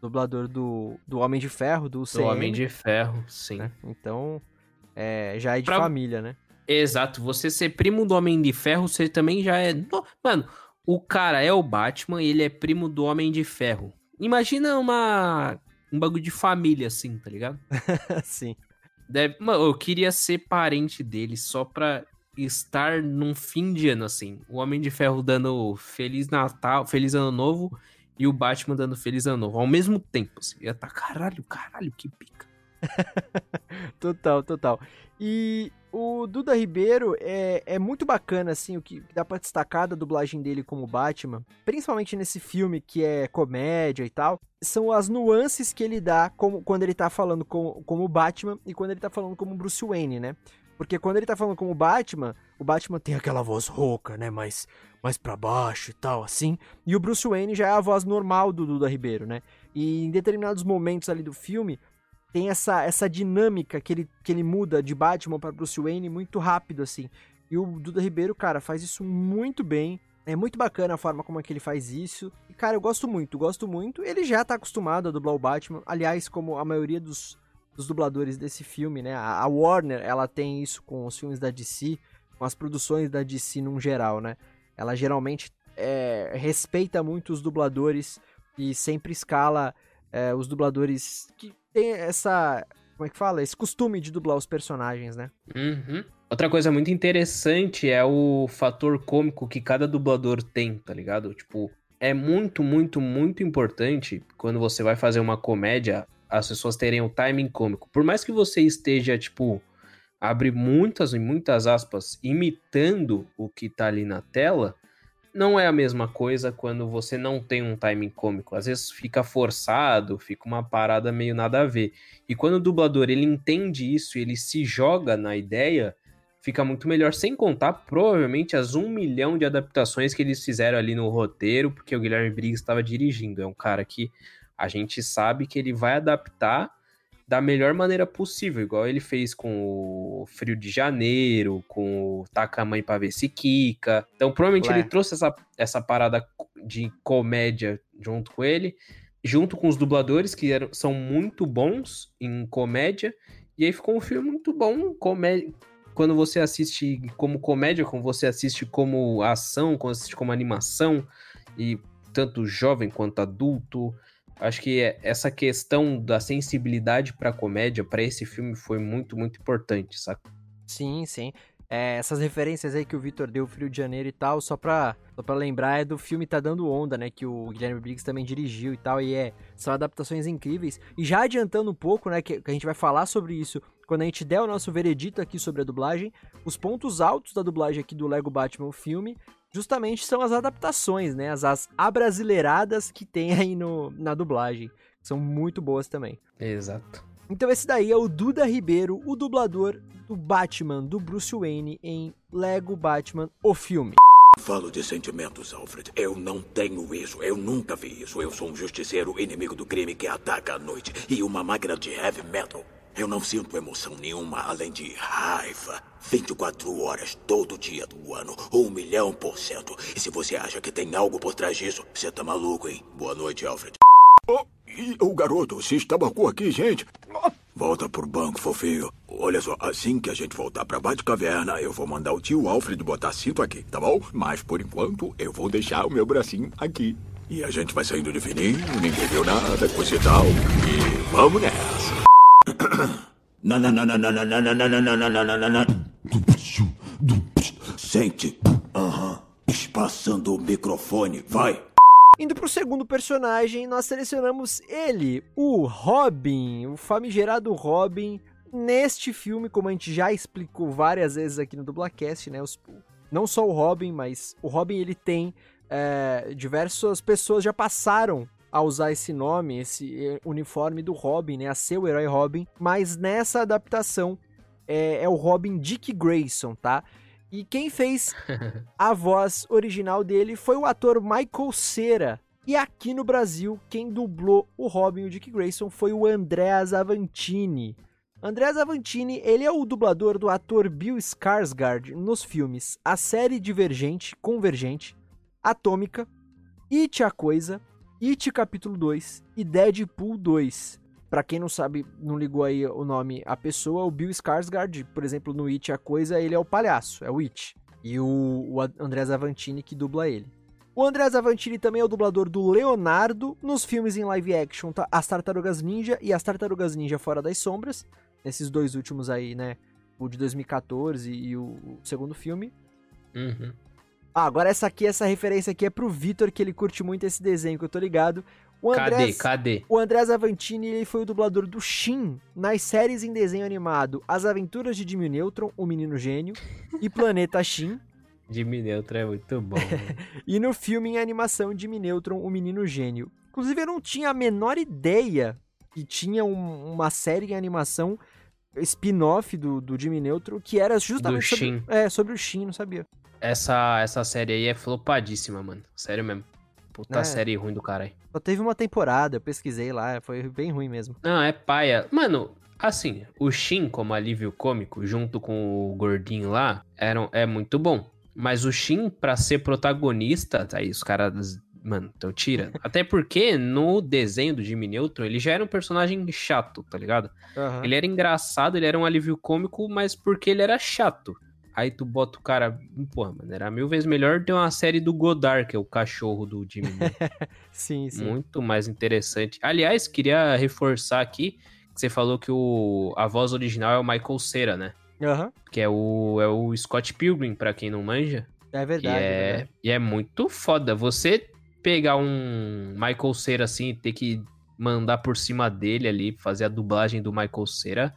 dublador do, do Homem de Ferro, do Do CM. Homem de Ferro, sim. né? Então, é, já é de Pra- família, né? Exato, você ser primo do Homem de Ferro, você também já é. No- Mano, o cara é o Batman e ele é primo do Homem de Ferro. Imagina uma. Um bagulho de família, assim, tá ligado? Sim. Deve... Mano, eu queria ser parente dele só pra estar num fim de ano, assim. O Homem de Ferro dando Feliz Natal, Feliz Ano Novo e o Batman dando Feliz Ano Novo. Ao mesmo tempo, assim. Ia tá caralho, caralho, que pica. Total, total. E o Duda Ribeiro é, é muito bacana, assim, o que dá pra destacar da dublagem dele como Batman, principalmente nesse filme que é comédia e tal, são as nuances que ele dá como, quando ele tá falando como, como Batman e quando ele tá falando como Bruce Wayne, né? Porque quando ele tá falando como Batman, o Batman tem aquela voz rouca, né? Mais, mais pra baixo e tal, assim. E o Bruce Wayne já é a voz normal do Duda Ribeiro, né? E em determinados momentos ali do filme, tem essa, essa dinâmica que ele, que ele muda de Batman para Bruce Wayne muito rápido, assim. E o Duda Ribeiro, cara, faz isso muito bem. É muito bacana a forma como é que ele faz isso. E, cara, eu gosto muito, gosto muito. Ele já tá acostumado a dublar o Batman. Aliás, como a maioria dos, dos dubladores desse filme, né? A, Warner, ela tem isso com os filmes da DC, com as produções da DC num geral, né? Ela geralmente é, respeita muito os dubladores e sempre escala é, os dubladores que tem essa. Como é que fala? Esse costume de dublar os personagens, né? Uhum. Outra coisa muito interessante é o fator cômico que cada dublador tem, tá ligado? Tipo, é muito, muito, muito importante quando você vai fazer uma comédia, as pessoas terem o timing cômico. Por mais que você esteja, tipo, abre muitas e muitas aspas, imitando o que tá ali na tela, não é a mesma coisa quando você não tem um timing cômico. Às vezes fica forçado, fica uma parada meio nada a ver. E quando o dublador ele entende isso ele se joga na ideia, fica muito melhor. Sem contar, provavelmente, as um milhão de adaptações que eles fizeram ali no roteiro, porque o Guilherme Briggs estava dirigindo. É um cara que a gente sabe que ele vai adaptar da melhor maneira possível, igual ele fez com o Frio de Janeiro, com o Taca a Mãe pra ver se Kika. Então, provavelmente Ué. ele trouxe essa, essa parada de comédia junto com ele, junto com os dubladores, que eram, são muito bons em comédia, e aí ficou um filme muito bom, comédia. Quando você assiste como comédia, como você assiste como ação, quando assiste como animação, e tanto jovem quanto adulto, Acho que é- essa questão da sensibilidade pra comédia, pra esse filme, foi muito, muito importante, saca? Sim, sim. É, essas referências aí que o Vitor deu, Frio de Janeiro e tal, só pra, só pra lembrar, é do filme Tá Dando Onda, né? Que o Guilherme Briggs também dirigiu e tal, e é, são adaptações incríveis. E já adiantando um pouco, né, que, que a gente vai falar sobre isso quando a gente der o nosso veredito aqui sobre a dublagem, os pontos altos da dublagem aqui do Lego Batman, o filme, justamente são as adaptações, né? As, as abrasileiradas que tem aí no, na dublagem. São muito boas também. Exato. Então esse daí é o Duda Ribeiro, o dublador do Batman, do Bruce Wayne em Lego Batman, o filme. Falo de sentimentos, Alfred. Eu não tenho isso. Eu nunca vi isso. Eu sou um justiceiro inimigo do crime que ataca à noite e uma máquina de heavy metal. Eu não sinto emoção nenhuma além de raiva. 24 horas todo dia do ano, um milhão por cento. E se você acha que tem algo por trás disso, você tá maluco, hein? Boa noite, Alfred. Oh, e o garoto se estabacou aqui, gente. Volta pro banco, fofinho. Olha só, assim que a gente voltar pra Batcaverna, eu vou mandar o tio Alfred botar cinto aqui, tá bom? Mas por enquanto, eu vou deixar o meu bracinho aqui. E a gente vai saindo de fininho, ninguém viu nada, coisa e tal. E vamos nessa. Sente. Aham. Passando o microfone, vai. Indo pro segundo personagem, nós selecionamos ele, o Robin, o famigerado Robin. Neste filme, como a gente já explicou várias vezes aqui no Dublacast, né? os- não só o Robin, mas o Robin ele tem é, diversas pessoas já passaram a usar esse nome, esse eh, uniforme do Robin, né? A ser o herói Robin. Mas nessa adaptação é, é o Robin Dick Grayson, tá? E quem fez a voz original dele foi o ator Michael Cera. E aqui no Brasil, quem dublou o Robin e o Dick Grayson foi o Andreas Avantini. Andreas Avantini, ele é o dublador do ator Bill Skarsgård nos filmes A Série Divergente, Convergente, Atômica, It a Coisa, It Capítulo 2 e Deadpool 2. Pra quem não sabe, não ligou aí o nome a pessoa, o Bill Skarsgård, por exemplo, no It a Coisa, ele é o palhaço, é o It. E o, o André Zavantini que dubla ele. O André Zavantini também é o dublador do Leonardo nos filmes em live action, tá? As Tartarugas Ninja e As Tartarugas Ninja Fora das Sombras. Nesses dois últimos aí, né? O de 2014 e o, o segundo filme. Uhum. Ah, agora essa aqui, essa referência aqui é pro Vitor, que ele curte muito esse desenho, que eu tô ligado. O Cadê? André, Cadê? o André Zavantini ele foi o dublador do Shin nas séries em desenho animado As Aventuras de Jimmy Neutron, o Menino Gênio, e Planeta Shin. Jimmy Neutron é muito bom. mano. E no filme em animação Jimmy Neutron, o Menino Gênio. Inclusive, eu não tinha a menor ideia que tinha um- uma série em animação spin-off do, do Jimmy Neutron, que era justamente sobre, Shin. é, sobre o Shin, não sabia. Essa, essa série aí é flopadíssima, mano. Sério mesmo. Puta É. série ruim do caralho. Só teve uma temporada, eu pesquisei lá, foi bem ruim mesmo. Não, é paia. Mano, assim, o Shin como alívio cômico, junto com o gordinho lá, eram, é muito bom. Mas o Shin, pra ser protagonista, tá aí os caras. Mano, então tira. Até porque no desenho do Jimmy Neutron, ele já era um personagem chato, tá ligado? Aham. Ele era engraçado, ele era um alívio cômico, mas porque ele era chato. Aí tu bota o cara. Porra, mano, era mil vezes melhor ter uma série do Godard, que é o cachorro do Jimmy. Sim, sim. Muito mais interessante. Aliás, queria reforçar aqui que você falou que o, a voz original é o Michael Cera, né? Aham. Que é o, é o Scott Pilgrim, pra quem não manja. É verdade. é é, verdade. e é muito foda. Você pegar um Michael Cera assim e ter que mandar por cima dele ali, fazer a dublagem do Michael Cera,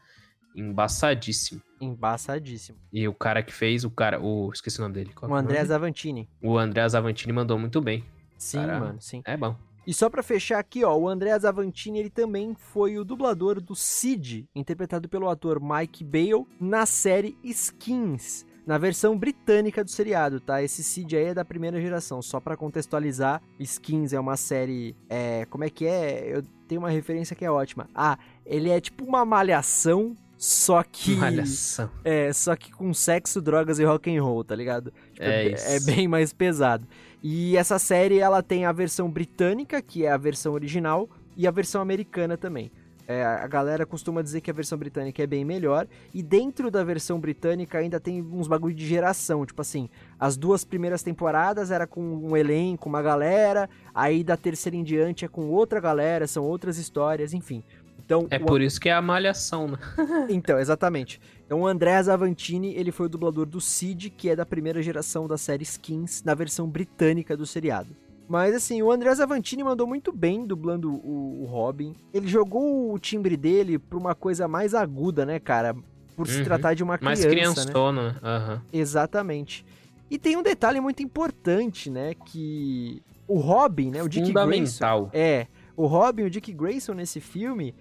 embaçadíssimo. Embaçadíssimo. E o cara que fez, o cara, o esqueci o nome dele. Qual O é André nome? Zavantini. O André Zavantini mandou muito bem. Sim, Caramba. mano, sim. É bom. E só pra fechar aqui, ó, o André Zavantini, ele também foi o dublador do Sid, interpretado pelo ator Mike Bale, na série Skins, na versão britânica do seriado, tá? Esse Sid aí é da primeira geração, só pra contextualizar, Skins é uma série, é, como é que é? Eu tenho uma referência que é ótima. Ah, ele é tipo uma malhação, só que Malhação. é, só que com sexo, drogas e rock and roll, tá ligado? Tipo, É be- isso. é bem mais pesado. E essa série, ela tem a versão britânica, que é a versão original, e a versão americana também. É, a galera costuma dizer que a versão britânica é bem melhor, e dentro da versão britânica ainda tem uns bagulho de geração, tipo assim, as duas primeiras temporadas era com um elenco, uma galera, aí da terceira em diante é com outra galera, são outras histórias, enfim. Então, É o- por isso que é a malhação, né? então, exatamente. Então, o André Zavantini, ele foi o dublador do Cid, que é da primeira geração da série Skins, na versão britânica do seriado. Mas, assim, o André Zavantini mandou muito bem dublando o, o Robin. Ele jogou o timbre dele pra uma coisa mais aguda, né, cara? Por se Uhum. tratar de uma Mais criança, né? criançona, né? Aham. Exatamente. E tem um detalhe muito importante, né? Que o Robin, né? O Dick Grayson... É, o Robin, o Dick Grayson nesse filme,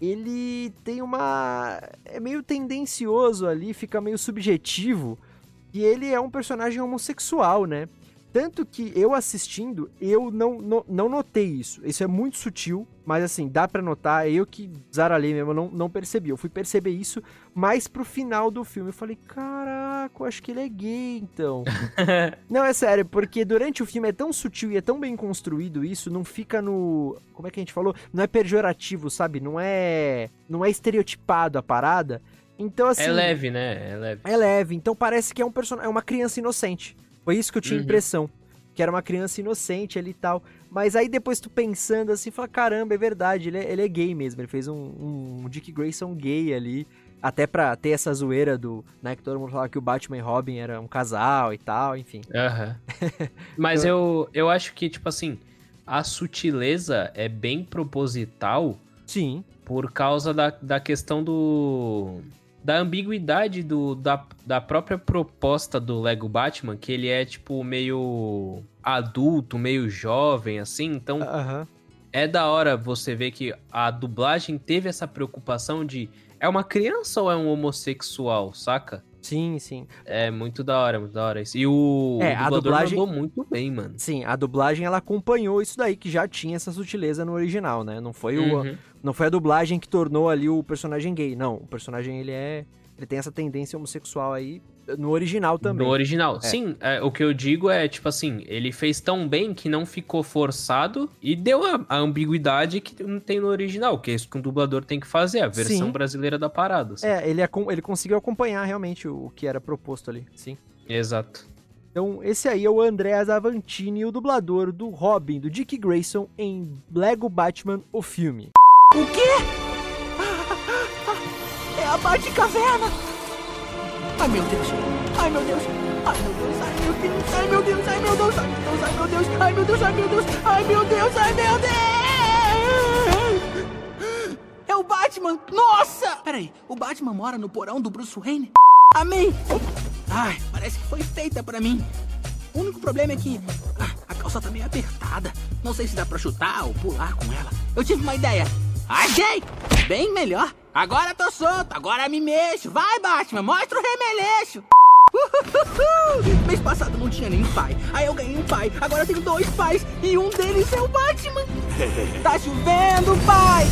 ele tem uma. É meio tendencioso ali, fica meio subjetivo. E ele é um personagem homossexual, né? Tanto que eu assistindo, eu não, não, não notei isso. Isso é muito sutil, mas assim, dá pra notar. Eu que zaralhei mesmo, eu não, não percebi. Eu fui perceber isso mais pro final do filme. Eu falei, caraca, eu acho que ele é gay, então. Não, é sério, porque durante o filme é tão sutil e é tão bem construído isso, não fica no. Como é que a gente falou? Não é pejorativo, sabe? Não é. Não é estereotipado a parada. Então, assim. É leve, né? É leve. É leve. Então parece que é um personagem. É uma criança inocente. Foi isso que eu tinha Uhum. impressão. Que era uma criança inocente ali e tal. Mas aí depois tu pensando assim, fala: caramba, é verdade, ele é, ele é gay mesmo. Ele fez um, um Dick Grayson gay ali. Até pra ter essa zoeira do. Né, que todo mundo falava que o Batman e Robin era um casal e tal, enfim. Aham. Mas eu, eu acho que, tipo assim, a sutileza é bem proposital Sim. por causa da, da questão do. Da ambiguidade do, da, da própria proposta do Lego Batman, que ele é, tipo, meio adulto, meio jovem, assim. Então, Aham. é da hora você ver que a dublagem teve essa preocupação de é uma criança ou é um homossexual, saca? Sim, sim. É muito da hora, muito da hora isso. E o, É, o a dublagem- mandou muito bem, mano. Sim, a dublagem ela acompanhou isso daí, que já tinha essa sutileza no original, né? Não foi, o, Uhum. não foi a dublagem que tornou ali o personagem gay. Não, o personagem ele é. Ele tem essa tendência homossexual aí. No original também. No original. Sim, é, o que eu digo é, tipo assim, ele fez tão bem que não ficou forçado e deu a, a ambiguidade que não tem no original, que é isso que um dublador tem que fazer, a versão Sim. brasileira da parada. assim. É, ele, acom- ele conseguiu acompanhar realmente o, o que era proposto ali, sim. Exato. Então, esse aí é o Andreas Avantini, o dublador do Robin, do Dick Grayson, em Lego Batman, o filme. O quê? É a Batcaverna! Ai meu Deus! Ai meu Deus! Ai meu Deus! Ai meu Deus! Ai meu Deus! Ai meu Deus! Ai meu Deus! Ai meu Deus! Ai meu Deus! Ai meu Deus! Ai meu Deus! É o Batman! Nossa! Peraí, o Batman mora no porão do Bruce Wayne? Amei! Ai, parece que foi feita pra mim. O único problema é que ah, a calça tá meio apertada. Não sei se dá pra chutar ou pular com ela. Eu tive uma ideia. Achei! Bem melhor. Agora tô solto, agora me mexo. Vai, Batman, mostra o remeleixo. Uhuhu! Mês passado não tinha nem pai. Aí eu ganhei um pai. Agora tenho dois pais. E um deles é o Batman. Tá chovendo, pai!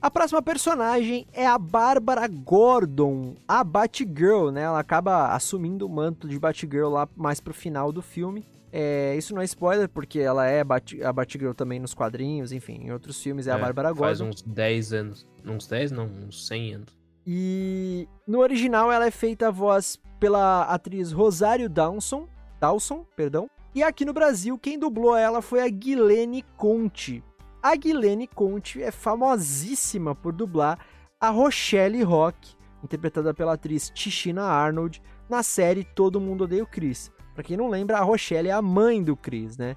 A próxima personagem é a Bárbara Gordon, a Batgirl, né? Ela acaba assumindo o manto de Batgirl lá mais pro final do filme. É, isso não é spoiler, porque ela é Bat- a Batgirl também nos quadrinhos, enfim, em outros filmes é, a Bárbara Faz Gordon. uns 10 anos. Uns 10 não, uns 100 anos. E no original ela é feita a voz pela atriz Rosário Dawson, Dawson, perdão. E aqui no Brasil quem dublou ela foi a Guilene Conte. A Guilene Conte é famosíssima por dublar a Rochelle Rock, interpretada pela atriz Tichina Arnold, na série Todo Mundo Odeia o Chris. Pra quem não lembra, a Rochelle é a mãe do Chris, né?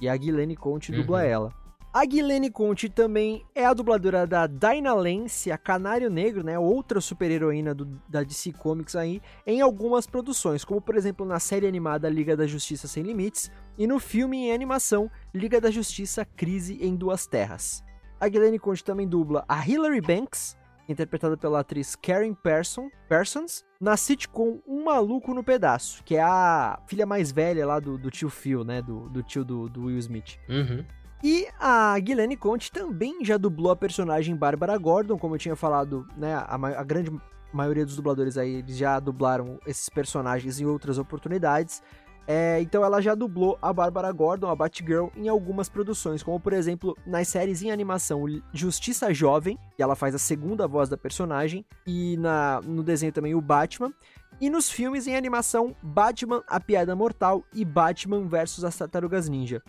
E a Guilene Conte dubla Uhum. ela. A Guilene Conte também é a dubladora da Dinah Lance, a Canário Negro, né? Outra super-heroína da DC Comics aí, em algumas produções, como por exemplo na série animada Liga da Justiça Sem Limites e no filme em animação Liga da Justiça Crise em Duas Terras. A Guilene Conte também dubla a Hilary Banks, interpretada pela atriz Karen Person, Parsons, na sitcom Um Maluco no Pedaço, que é a filha mais velha lá do, do tio Phil, né? Do, do tio do, do Will Smith. Uhum. E a Guilene Conte também já dublou a personagem Bárbara Gordon, como eu tinha falado, né? A, a grande maioria dos dubladores aí eles já dublaram esses personagens em outras oportunidades. É, então ela já dublou a Bárbara Gordon, a Batgirl, em algumas produções, como por exemplo nas séries em animação Justiça Jovem, que ela faz a segunda voz da personagem, e na, no desenho também o Batman. E nos filmes em animação Batman, a Piada Mortal e Batman vs as Tartarugas Ninja.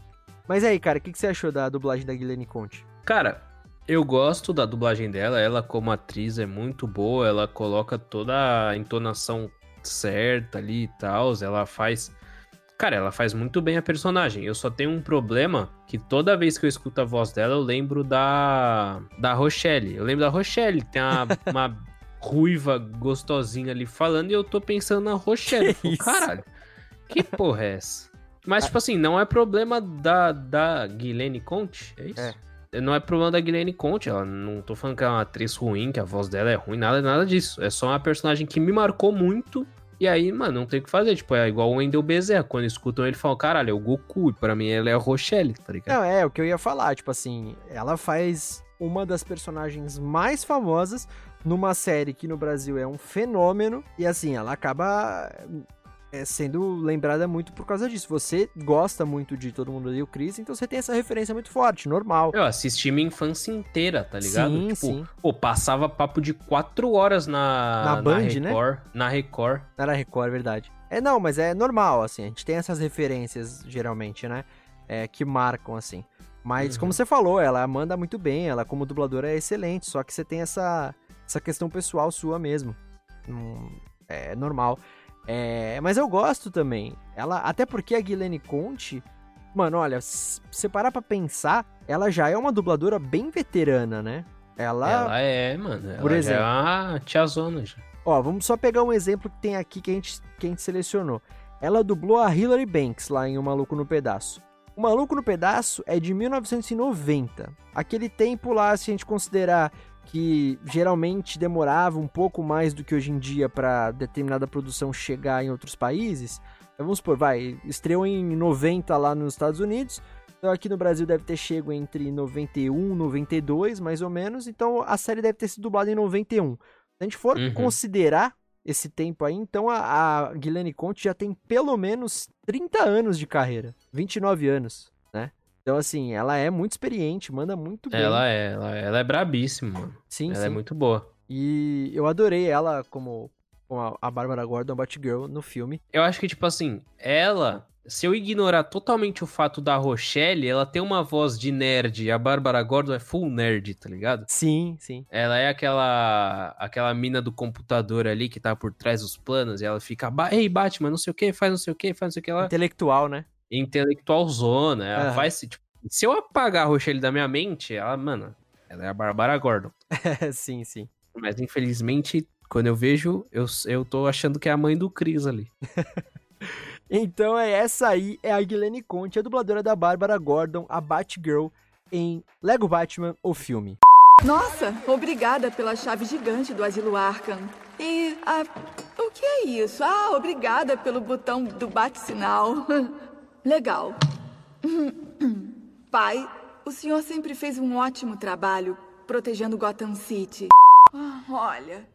Mas aí, cara, o que, que você achou da dublagem da Guilherme Conte? Cara, eu gosto da dublagem dela. Ela, como atriz, é muito boa. Ela coloca toda a entonação certa ali e tal. Ela faz. Cara, ela faz muito bem a personagem. Eu só tenho um problema que toda vez que eu escuto a voz dela, eu lembro da. Da Rochelle. Eu lembro da Rochelle. Tem uma, uma ruiva gostosinha ali falando e eu tô pensando na Rochelle. Eu Que falo, isso? Caralho, que porra é essa? Mas, tipo assim, não é problema da, da Guilene Conte, é isso? Não é problema da Guilherme Conte, ela não tô falando que é uma atriz ruim, que a voz dela é ruim, nada, nada disso. É só uma personagem que me marcou muito. E aí, mano, não tem o que fazer. Tipo, é igual o Wendell Bezerra. Quando escutam ele, falam, caralho, é o Goku. E pra mim, ela é a Rochelle, tá ligado? Não, é o que eu ia falar, tipo assim, ela faz uma das personagens mais famosas numa série que no Brasil é um fenômeno e assim, ela acaba sendo lembrada muito por causa disso. Você gosta muito de Todo Mundo Odeia o Chris, então você tem essa referência muito forte, normal. Eu assisti minha infância inteira, tá ligado? Sim, tipo, sim. pô, passava papo de quatro horas na, Na Band, né? Record, Na Record. Era Record, é verdade. É, não, mas é normal, assim, a gente tem essas referências, geralmente, né? É, que marcam, assim. Mas, Uhum. como você falou, ela manda muito bem, ela como dubladora é excelente, só que você tem essa, essa questão pessoal sua mesmo. Hum, é normal. É, mas eu gosto também. Ela, até porque a Guilene Conte, mano, olha, se você parar pra pensar, ela já é uma dubladora bem veterana, né? Ela, Ela é, mano. Ela Por já exemplo. é uma tiazona já. Ó, vamos só pegar um exemplo que tem aqui que a gente, que a gente selecionou. Ela dublou a Hilary Banks lá em O Maluco no Pedaço. O Maluco no Pedaço é de 1990. Aquele tempo lá, se a gente considerar que geralmente demorava um pouco mais do que hoje em dia para determinada produção chegar em outros países. então Vamos supor, vai, estreou em 90 lá nos Estados Unidos. Então aqui no Brasil deve ter chego entre 91 e 92, mais ou menos. Então a série deve ter sido dublada em 91. Se a gente for Uhum. considerar esse tempo aí, então a, a Guilherme Conte já tem pelo menos 30 anos de carreira. 29 anos? Então, assim, ela é muito experiente, manda muito bem. Ela é, ela, ela é brabíssima, mano. Sim, Ela sim. é muito boa. E eu adorei ela como, como a, Bárbara Gordon, Batgirl, no filme. Eu acho que, tipo assim, ela. Se eu ignorar totalmente o fato da Rochelle, ela tem uma voz de nerd. e A Bárbara Gordon é full nerd, tá ligado? Sim, sim. Ela é aquela aquela mina do computador ali que tá por trás dos planos e ela fica, "Ba- ei, Batman, não sei o que, faz não sei o que, faz não sei o que lá. Intelectual, né? Intelectual zona. Ela Aham. faz. Tipo, se eu apagar a Rochelle da minha mente, ela, mano, ela é a Bárbara Gordon. sim, sim. Mas infelizmente, quando eu vejo, eu, eu tô achando que é a mãe do Chris ali. Então é essa aí, é a Guilherme Conte, a dubladora da Bárbara Gordon, a Batgirl, em Lego Batman, o filme. Nossa, obrigada pela chave gigante do asilo Arkham. E, ah, o que é isso? Ah, obrigada pelo botão do bate-sinal. Legal. Pai, o senhor sempre fez um ótimo trabalho protegendo Gotham City. Ah, olha,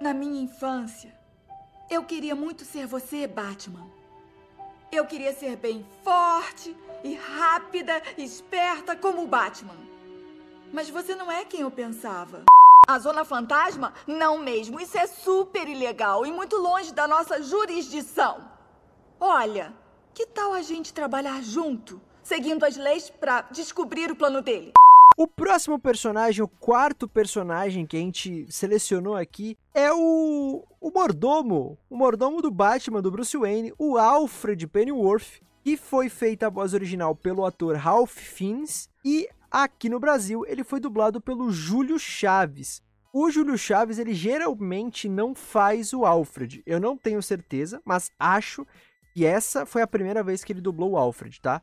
na minha infância, eu queria muito ser você, Batman. Eu queria ser bem forte e rápida, esperta como o Batman. Mas você não é quem eu pensava. A Zona Fantasma? Não mesmo. Isso é super ilegal e muito longe da nossa jurisdição. Olha, que tal a gente trabalhar junto, seguindo as leis pra descobrir o plano dele? O próximo personagem, o quarto personagem que a gente selecionou aqui, é o, o mordomo, o mordomo do Batman, do Bruce Wayne, o Alfred Pennyworth, que foi feita a voz original pelo ator Ralph Fiennes e aqui no Brasil ele foi dublado pelo Júlio Chaves. O Júlio Chaves, ele geralmente não faz o Alfred. Eu não tenho certeza, mas acho que essa foi a primeira vez que ele dublou o Alfred, tá?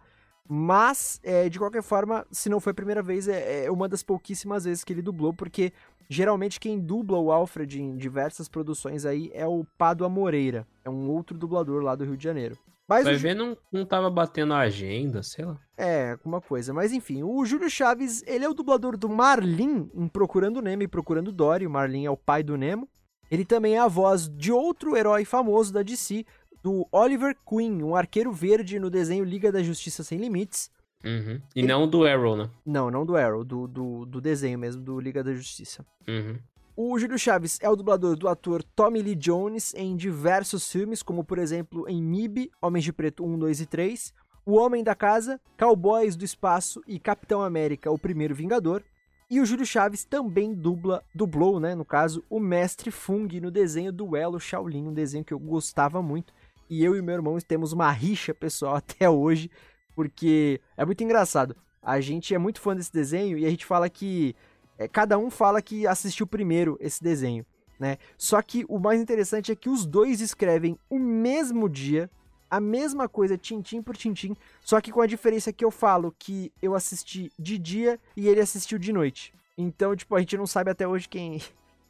Mas, é, de qualquer forma, se não foi a primeira vez, é, é uma das pouquíssimas vezes que ele dublou, porque geralmente quem dubla o Alfred em diversas produções aí é o Pádua Moreira. É um outro dublador lá do Rio de Janeiro. Mas Vai o ver, não, não tava batendo a agenda, sei lá. É, alguma coisa. Mas enfim, o Júlio Chaves, ele é o dublador do Marlin em Procurando Nemo e Procurando Dory. O Marlin é o pai do Nemo. Ele também é a voz de outro herói famoso da DC, do Oliver Queen, um arqueiro verde no desenho Liga da Justiça Sem Limites. Uhum. E não do Arrow, né? Não, não do Arrow, do, do, do desenho mesmo, do Liga da Justiça. Uhum. O Júlio Chaves é o dublador do ator Tommy Lee Jones em diversos filmes, como por exemplo em MIB, Homens de Preto 1, 2 e 3, O Homem da Casa, Cowboys do Espaço e Capitão América, o Primeiro Vingador. E o Júlio Chaves também dubla, dublou, né, no caso, o Mestre Fung no desenho Duelo Shaolin, um desenho que eu gostava muito. E eu e meu irmão temos uma rixa pessoal até hoje, porque é muito engraçado. A gente é muito fã desse desenho e a gente fala que é, cada um fala que assistiu primeiro esse desenho, né? Só que o mais interessante é que os dois escrevem o mesmo dia, a mesma coisa, tintim por tintim, só que com a diferença que eu falo que eu assisti de dia e ele assistiu de noite. Então, tipo, a gente não sabe até hoje quem,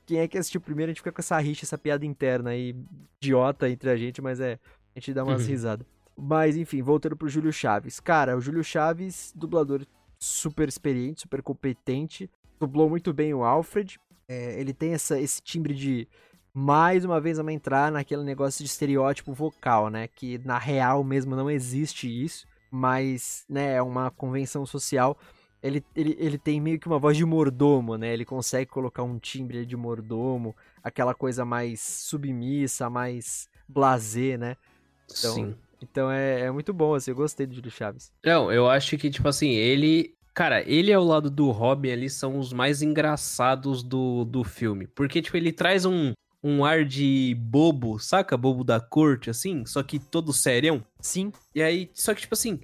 quem é que assistiu primeiro, a gente fica com essa rixa, essa piada interna aí, idiota entre a gente, mas é, a gente dá umas Uhum. risadas. Mas enfim, voltando pro Júlio Chaves. Cara, o Júlio Chaves, dublador super experiente, super competente, dublou muito bem o Alfred. É, ele tem essa, esse timbre de mais uma vez vamos entrar naquele negócio de estereótipo vocal, né? Que na real mesmo não existe isso, mas né, é uma convenção social. Ele, ele, ele tem meio que uma voz de mordomo, né? Ele consegue colocar um timbre de mordomo, aquela coisa mais submissa, mais blasé, né? Então, Sim. Então é, é muito bom, assim, eu gostei do Júlio Chaves. Não, eu acho que, tipo assim, ele. Cara, ele ao lado do Robin ali são os mais engraçados do, do filme. Porque, tipo, ele traz um, um ar de bobo, saca? Bobo da corte, assim, só que todo serião. Sim, E aí, só que, tipo assim,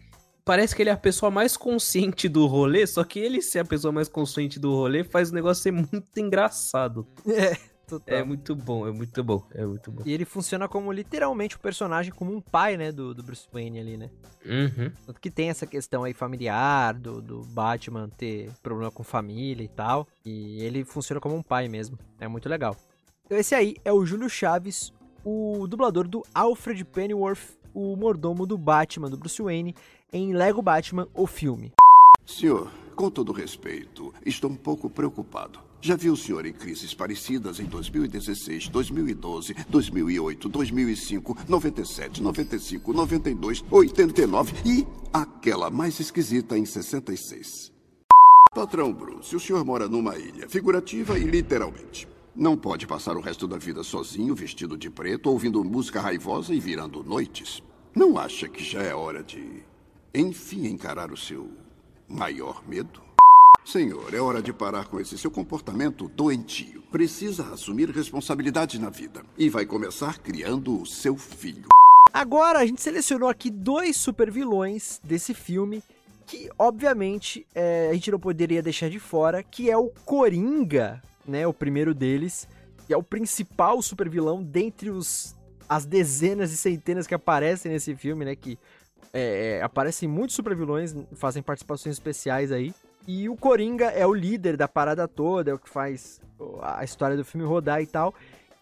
parece que ele é a pessoa mais consciente do rolê, só que ele ser a pessoa mais consciente do rolê faz o negócio ser muito engraçado. é, total. É muito bom, é muito bom, é muito bom. E ele funciona como literalmente o personagem, como um pai, né, do, do Bruce Wayne ali, né? Uhum. Tanto que tem essa questão aí familiar, do, do Batman ter problema com família e tal. E ele funciona como um pai mesmo. É muito legal. Então esse aí é o Júlio Chaves, o dublador do Alfred Pennyworth, o mordomo do Batman, do Bruce Wayne, em Lego Batman, o filme. Senhor, com todo respeito, estou um pouco preocupado. Já vi o senhor em crises parecidas em 2016, 2012, 2008, 2005, 97, 95, 92, 89 e aquela mais esquisita em 66. Patrão Bruce, o senhor mora numa ilha, figurativa e literalmente. Não pode passar o resto da vida sozinho, vestido de preto, ouvindo música raivosa e virando noites. Não acha que já é hora de, enfim, encarar o seu maior medo? Senhor, é hora de parar com esse seu comportamento doentio. Precisa assumir responsabilidade na vida. E vai começar criando o seu filho. Agora, a gente selecionou aqui dois super vilões desse filme que, obviamente, é, a gente não poderia deixar de fora, que é o Coringa, né? O primeiro deles, que é o principal super vilão dentre os, as dezenas e centenas que aparecem nesse filme, né? Que é, aparecem muitos super vilões, fazem participações especiais aí. E o Coringa é o líder da parada toda, é o que faz a história do filme rodar e tal.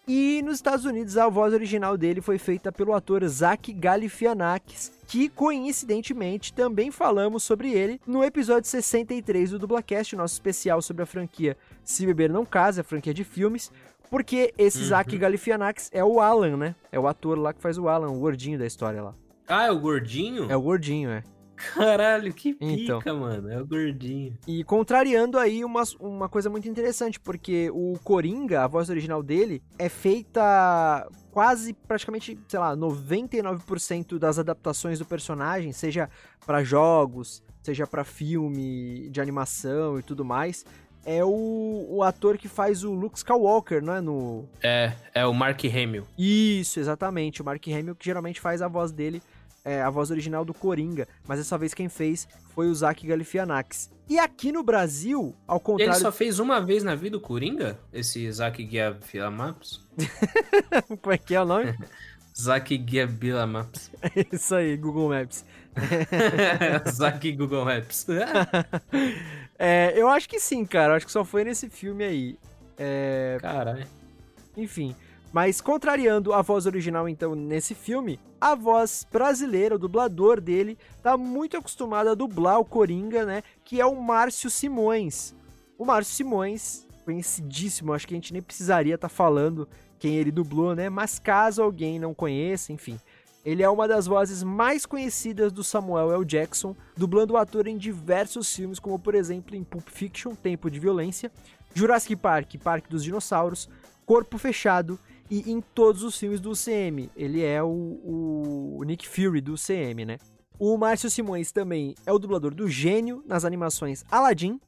E nos Estados Unidos a voz original dele foi feita pelo ator Zach Galifianakis, que coincidentemente também falamos sobre ele no episódio 63 do Dublacast, nosso especial sobre a franquia Se Beber Não Casa, a franquia de filmes, porque esse uhum. Zach Galifianakis é o Alan, né? É o ator lá que faz o Alan, o gordinho da história lá. Ah, é o gordinho? É o gordinho, é. Caralho, que pica, então, mano. É o gordinho. E contrariando aí uma, uma coisa muito interessante, porque o Coringa, a voz original dele, é feita quase, praticamente, sei lá, 99% das adaptações do personagem, seja para jogos, seja para filme de animação e tudo mais, é o, o ator que faz o Luke Skywalker, não é? No... É, é o Mark Hamill. Isso, exatamente. O Mark Hamill que geralmente faz a voz dele é, a voz original do Coringa, mas dessa vez quem fez foi o Zach Galifianakis. E aqui no Brasil, ao contrário... Ele só fez uma vez na vida o Coringa? Esse Zach Galifianakis? Como é que é o nome? Zach Galifianakis. Isso aí, Google Maps. Zach Google Maps. é, eu acho que sim, cara. Eu acho que só foi nesse filme aí. É... Caralho. Enfim. Mas contrariando a voz original, então, nesse filme, a voz brasileira, o dublador dele, tá muito acostumado a dublar o Coringa, né? Que é o Márcio Simões. O Márcio Simões, conhecidíssimo, acho que a gente nem precisaria estar tá falando quem ele dublou, né? Mas caso alguém não conheça, enfim. Ele é uma das vozes mais conhecidas do Samuel L. Jackson, dublando o ator em diversos filmes, como por exemplo em Pulp Fiction, Tempo de Violência, Jurassic Park, Parque dos Dinossauros, Corpo Fechado e em todos os filmes do UCM. Ele é o, o Nick Fury do UCM, né? O Márcio Simões também é o dublador do gênio nas animações Aladdin,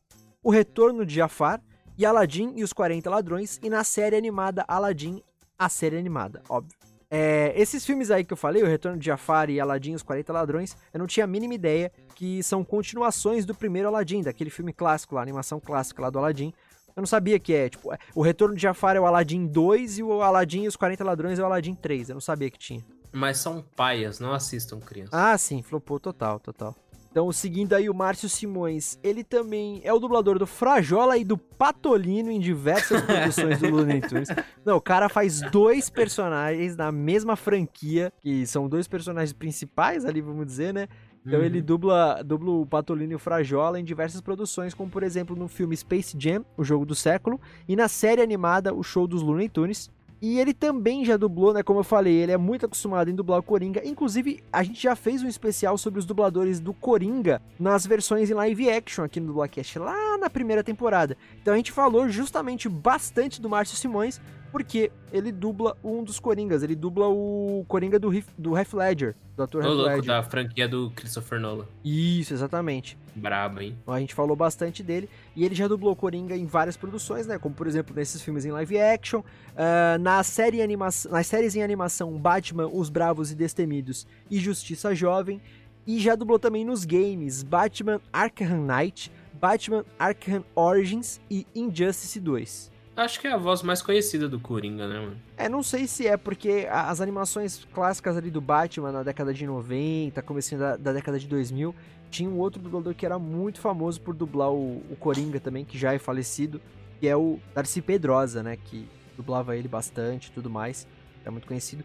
O Retorno de Jafar e Aladdin e os 40 Ladrões e na série animada Aladdin, a série animada, óbvio. É, esses filmes aí que eu falei, O Retorno de Jafar e Aladdin e os 40 Ladrões, eu não tinha a mínima ideia que são continuações do primeiro Aladdin, daquele filme clássico lá, animação clássica lá do Aladdin, eu não sabia que é, tipo, o Retorno de Jafar é o Aladdin 2 e o Aladdin e os 40 Ladrões é o Aladdin 3. Eu não sabia que tinha. Mas são paias, não assistam crianças. Ah, sim, flopou total, total. Então, seguindo aí o Márcio Simões, ele também é o dublador do Frajola e do Patolino em diversas produções do Looney Tunes. Não, o cara faz dois personagens na mesma franquia, que são dois personagens principais ali, vamos dizer, né? Então uhum. ele dubla, dubla o Patolino e o Frajola em diversas produções, como por exemplo no filme Space Jam, o jogo do século, e na série animada O Show dos Looney Tunes. E ele também já dublou, né? Como eu falei, ele é muito acostumado em dublar o Coringa. Inclusive, a gente já fez um especial sobre os dubladores do Coringa nas versões em live action aqui no Dublacast, lá na primeira temporada. Então a gente falou justamente bastante do Márcio Simões, porque ele dubla um dos Coringas. Ele dubla o Coringa do, Heath, do Heath Ledger, do ator o Heath louco Ledger. da franquia do Christopher Nolan. Isso, exatamente. Brabo, hein? A gente falou bastante dele. E ele já dublou Coringa em várias produções, né? Como, por exemplo, nesses filmes em live action. Uh, na série animação, nas séries em animação Batman, Os Bravos e Destemidos e Justiça Jovem. E já dublou também nos games Batman Arkham Knight, Batman Arkham Origins e Injustice 2. Acho que é a voz mais conhecida do Coringa, né, mano? É, não sei se é, porque as animações clássicas ali do Batman na década de 90, comecinho da, da década de 2000, tinha um outro dublador que era muito famoso por dublar o, o Coringa também, que já é falecido, que é o Darcy Pedrosa, né, que dublava ele bastante e tudo mais, é muito conhecido.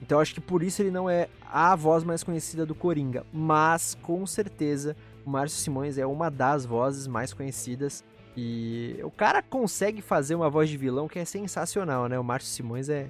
Então acho que por isso ele não é a voz mais conhecida do Coringa, mas com certeza o Márcio Simões é uma das vozes mais conhecidas E o cara consegue fazer uma voz de vilão que é sensacional, né? O Márcio Simões é,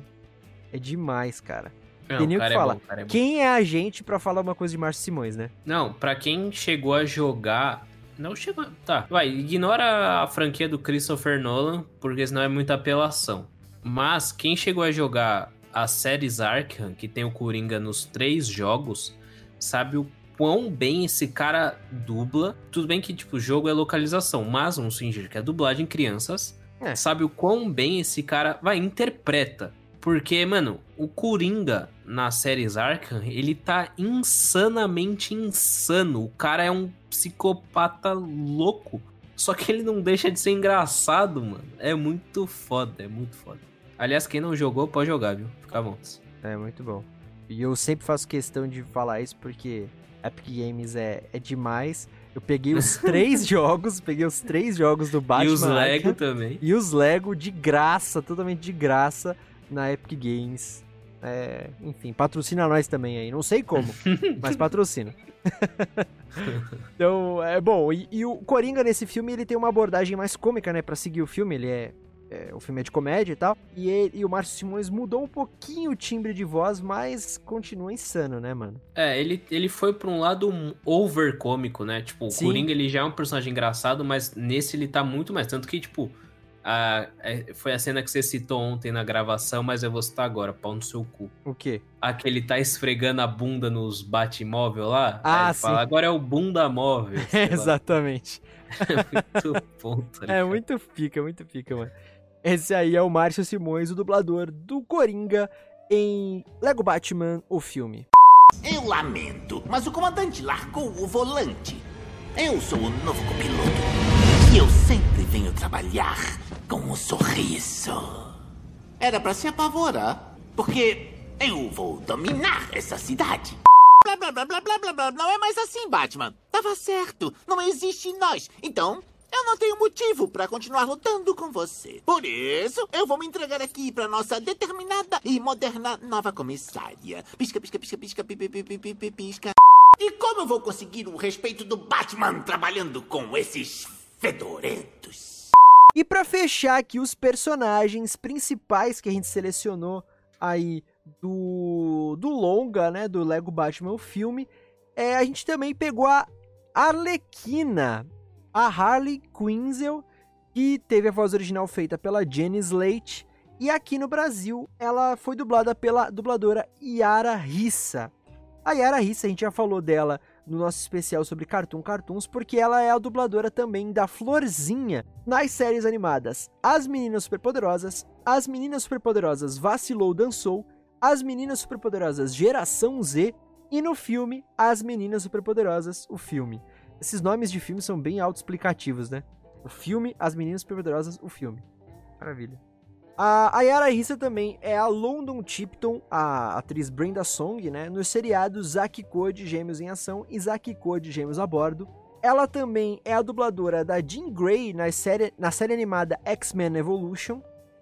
é demais, cara. Não, Tem nem o que é falar. é bom. Quem é a gente pra falar uma coisa de Márcio Simões, né? Não, pra quem chegou a jogar. Não chegou. Tá, vai, ignora a franquia do Christopher Nolan, porque senão é muita apelação. Mas quem chegou a jogar as séries Arkham, que tem o Coringa nos três jogos, sabe o quão bem esse cara dubla. Tudo bem que, tipo, o jogo é localização, mas vamos fingir que é dublagem em crianças. É. Sabe o quão bem esse cara vai, interpreta. Porque, mano, o Coringa nas séries Arkham, ele tá insanamente insano. O cara é um psicopata louco. Só que ele não deixa de ser engraçado, mano. É muito foda, é muito foda. Aliás, quem não jogou, pode jogar, viu? Fica bom. É muito bom. E eu sempre faço questão de falar isso porque Epic Games é, é demais. Eu peguei os três jogos, peguei os três jogos do Batman e os Lego Arkham também. e os Lego de graça, totalmente de graça na Epic Games. É, enfim, patrocina nós também aí. Não sei como, mas patrocina. então, é bom. E, e o Coringa nesse filme ele tem uma abordagem mais cômica, né? Pra seguir o filme. Ele é. É, o filme é de comédia e tal. E, ele- e o Márcio Simões mudou um pouquinho o timbre de voz, mas continua insano, né, mano? É, ele, ele foi pra um lado over cômico, né? Tipo, o Sim. Coringa ele já é um personagem engraçado, mas nesse ele tá muito mais. Tanto que, tipo, a- é, foi a cena que você citou ontem na gravação, mas eu vou citar agora, pau no seu cu. O quê? A que ele tá esfregando a bunda nos bate-móvel lá. Ah, sim. fala, agora é o bunda móvel. Exatamente. muito bom, tá É muito pica, muito pica, mano. Esse aí é o Márcio Simões, o dublador do Coringa em Lego Batman, o filme. Eu lamento, mas o comandante largou o volante. Eu sou o novo copiloto. E eu sempre venho trabalhar com um sorriso. Era pra se apavorar, porque eu vou dominar essa cidade. Blá blá blá blá blá blá blá. Não é mais assim, Batman. Tava certo. Não existe nós. Então, eu não tenho motivo pra continuar lutando com você. Por isso, eu vou me entregar aqui pra nossa determinada e moderna nova comissária. Pisca, pisca, pisca, pisca, pi, pi, pi, pi, pi, pi, pisca. E como eu vou conseguir o respeito do Batman trabalhando com esses fedorentos? E pra fechar aqui os personagens principais que a gente selecionou aí do, do longa, né, do Lego Batman o filme, é, a gente também pegou a Arlequina, a Harley Quinzel, que teve a voz original feita pela Jenny Slate, e aqui no Brasil ela foi dublada pela dubladora Yara Rissa. A Yara Rissa, a gente já falou dela no nosso especial sobre Cartoon Cartoons, porque ela é a dubladora também da Florzinha nas séries animadas As Meninas Superpoderosas, As Meninas Superpoderosas Vacilou Dançou, As Meninas Superpoderosas Geração Z e no filme As Meninas Superpoderosas, o filme. Esses nomes de filme são bem autoexplicativos, né? O filme As Meninas Superpoderosas, o filme. Maravilha. A, Yara Rissa também é a London Tipton, a atriz Brenda Song, né? Nos seriados Zack Code Gêmeos em Ação e Zack Code Gêmeos a Bordo. Ela também é a dubladora da Jean Grey na série, na série animada X-Men Evolution.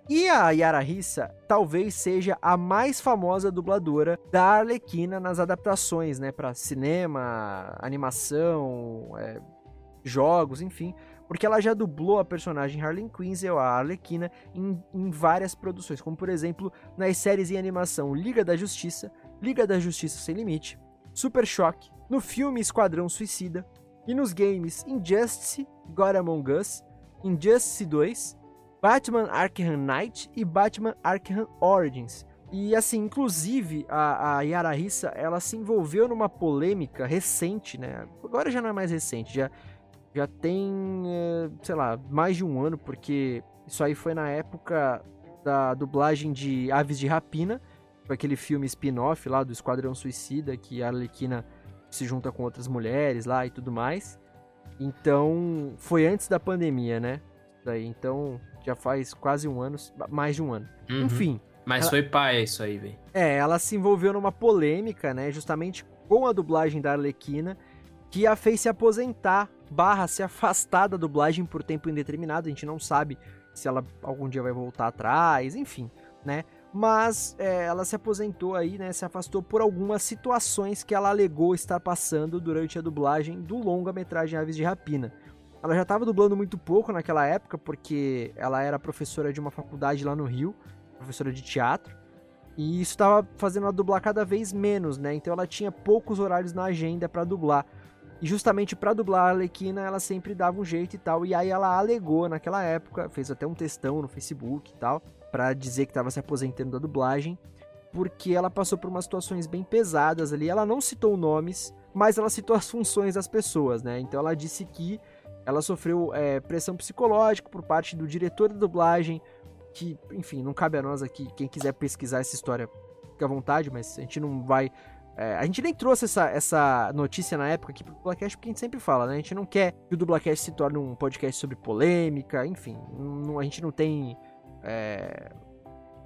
E a Yara Rissa talvez seja a mais famosa dubladora da Arlequina nas adaptações, né? Para cinema, animação, é, jogos, enfim porque ela já dublou a personagem Harley Quinzel, a Arlequina, em, em várias produções, como por exemplo nas séries em animação Liga da Justiça, Liga da Justiça Sem Limite, Super Choque, no filme Esquadrão Suicida e nos games Injustice, God Among Us, Injustice 2, Batman Arkham Knight e Batman Arkham Origins. E assim, inclusive, a, a Yara Rissa, ela se envolveu numa polêmica recente, né? Agora já não é mais recente, já já tem, eh, sei lá, mais de um ano, porque isso aí foi na época da dublagem de Aves de Rapina, foi aquele filme spin-off lá do Esquadrão Suicida, que a Arlequina se junta com outras mulheres lá e tudo mais. Então, foi antes da pandemia, né? Daí, então, já faz quase um ano, mais de um ano. Uhum. Enfim, Mas ela- foi pai isso aí, velho. é, ela se envolveu numa polêmica, né? Justamente com a dublagem da Arlequina, que a fez se aposentar, barra se afastar da dublagem por tempo indeterminado. A gente não sabe se ela algum dia vai voltar atrás, enfim, né? Mas é, ela se aposentou aí, né? Se afastou por algumas situações que ela alegou estar passando durante a dublagem do longa-metragem Aves de Rapina. Ela já tava dublando muito pouco naquela época, porque ela era professora de uma faculdade lá no Rio, professora de teatro. E isso tava fazendo ela dublar cada vez menos, né? Então ela tinha poucos horários na agenda para dublar. E justamente para dublar a Arlequina, ela sempre dava um jeito e tal. E aí ela alegou naquela época, fez até um textão no Facebook e tal, para dizer que estava se aposentando da dublagem, porque ela passou por umas situações bem pesadas ali. Ela não citou nomes, mas ela citou as funções das pessoas, né? Então ela disse que ela sofreu é, pressão psicológica por parte do diretor da dublagem, que, enfim, não cabe a nós aqui, quem quiser pesquisar essa história, fica à vontade, mas a gente não vai. É, a gente nem trouxe essa, essa notícia na época aqui pro Dublacast, porque a gente sempre fala, né? A gente não quer que o Dublacast se torne um podcast sobre polêmica, enfim, não, a gente não tem. É,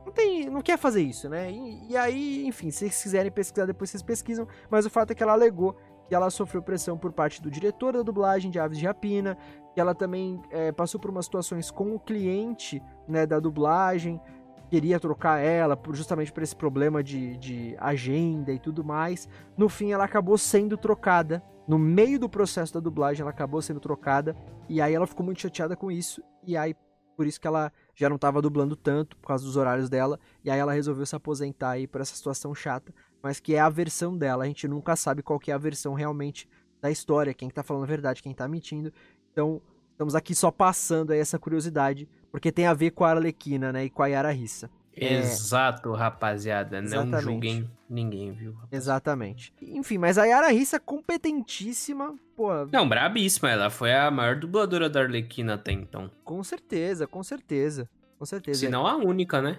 não tem. Não quer fazer isso, né? E, e aí, enfim, se vocês quiserem pesquisar, depois vocês pesquisam, mas o fato é que ela alegou que ela sofreu pressão por parte do diretor da dublagem de Aves de Rapina, que ela também é, passou por umas situações com o cliente né, da dublagem, queria trocar ela por, justamente por esse problema de, de agenda e tudo mais. No fim, ela acabou sendo trocada. No meio do processo da dublagem, ela acabou sendo trocada. E aí ela ficou muito chateada com isso. E aí, por isso que ela já não estava dublando tanto, por causa dos horários dela. E aí ela resolveu se aposentar aí por essa situação chata. Mas que é a versão dela. A gente nunca sabe qual que é a versão realmente da história. Quem tá falando a verdade, quem tá mentindo. Então, estamos aqui só passando aí essa curiosidade, porque tem a ver com a Arlequina, né, e com a Yara Rissa. Exato, rapaziada. Não Exatamente. julguem ninguém, viu? Exatamente. Enfim, mas a Yara Rissa competentíssima, pô, Não, brabíssima. Ela foi a maior dubladora da Arlequina até então. com certeza, com certeza. Com certeza. Se não a única, né?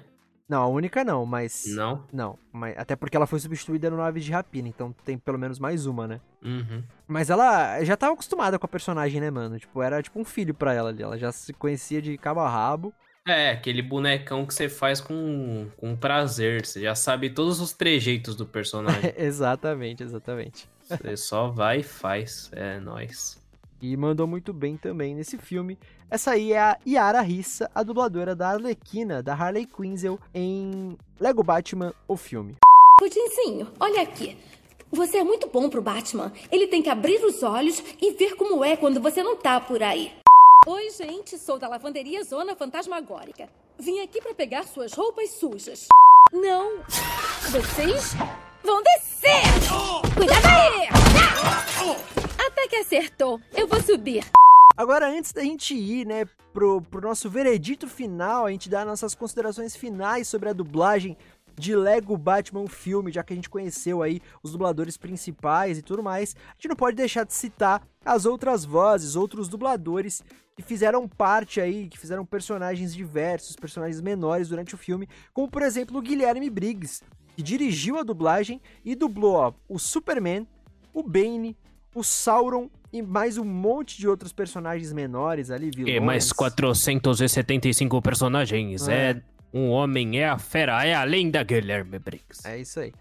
Não, a única não, mas Não? não, mas até porque ela foi substituída no Naves de Rapina, então tem pelo menos mais uma, né? Uhum. Mas ela já tava acostumada com a personagem, né, mano? Tipo, era tipo um filho pra ela ali. Ela já se conhecia de cabo a rabo. É, aquele bonecão que você faz com, com prazer. Você já sabe todos os trejeitos do personagem. exatamente, exatamente. você só vai e faz. É nóis. E mandou muito bem também nesse filme. Essa aí é a Yara Rissa, a dubladora da Arlequina, da Harley Quinzel, em Lego Batman, o filme. Pudinzinho, olha aqui. Você é muito bom pro Batman. Ele tem que abrir os olhos e ver como é quando você não tá por aí. Oi, gente, sou da lavanderia Zona Fantasmagórica. Vim aqui pra pegar suas roupas sujas. Não, vocês vão descer! Cuidado aí! Até que acertou. Eu vou subir. Agora, antes da gente ir, né, pro, pro nosso veredito final, a gente dá nossas considerações finais sobre a dublagem de Lego Batman filme, já que a gente conheceu aí os dubladores principais e tudo mais, a gente não pode deixar de citar as outras vozes, outros dubladores que fizeram parte aí, que fizeram personagens diversos, personagens menores durante o filme, como por exemplo o Guilherme Briggs, que dirigiu a dublagem e dublou ó, o Superman, o Bane, o Sauron e mais um monte de outros personagens menores ali, vilões. E mais 475 personagens. É. É. um homem, é a fera, é além da Guilherme Briggs. É isso aí.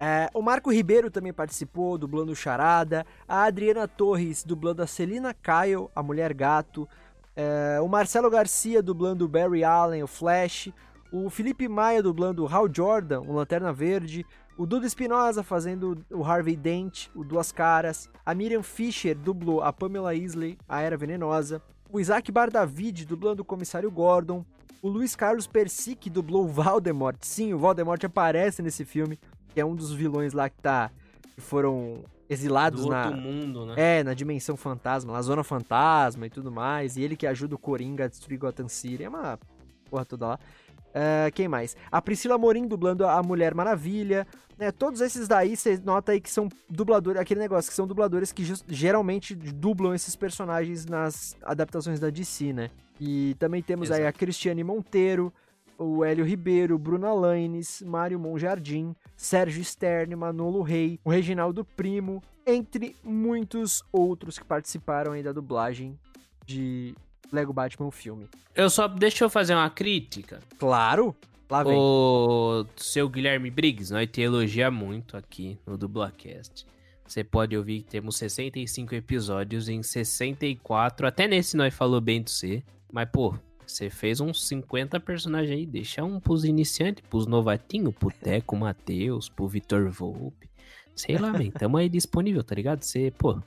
É, o Marco Ribeiro também participou, dublando o Charada. A Adriana Torres, dublando a Celina Kyle, a Mulher Gato. É, o Marcelo Garcia, dublando o Barry Allen, o Flash. O Felipe Maia, dublando o Hal Jordan, o Lanterna Verde. O Duda Espinosa, fazendo o Harvey Dent, o Duas Caras. A Miriam Fisher, dublou a Pamela Isley, a Era Venenosa. O Isaac Bardavid, dublando o Comissário Gordon. O Luiz Carlos Persic dublou o Voldemort. Sim, o Voldemort aparece nesse filme, que é um dos vilões lá que tá que foram exilados Do na mundo, né? é, na dimensão fantasma, na zona fantasma e tudo mais, e ele que ajuda o Coringa a destruir Gotham City, é uma porra toda lá. É, quem mais? A Priscila Morim dublando a Mulher Maravilha, né? Todos esses daí você nota aí que são dubladores, aquele negócio que são dubladores que geralmente dublam esses personagens nas adaptações da DC, né? E também temos aí a Cristiane Monteiro, o Hélio Ribeiro, Bruna Lanes, Mário Monjardim, Sérgio Stern, Manolo Rei, o Reginaldo Primo, entre muitos outros que participaram aí da dublagem de Lego Batman o filme. Eu só. Deixa eu fazer uma crítica. Claro, lá vem. O seu Guilherme Briggs, nós te elogia muito aqui no Dublacast. Você pode ouvir que temos 65 episódios em 64. Até nesse nós falou bem do você. Mas, pô, você fez uns 50 personagens aí. Deixa um pros iniciantes, pros novatinhos, pro Teco Matheus, pro Vitor Volpe. Sei lá, man. Tamo aí disponível, tá ligado? Você, pô,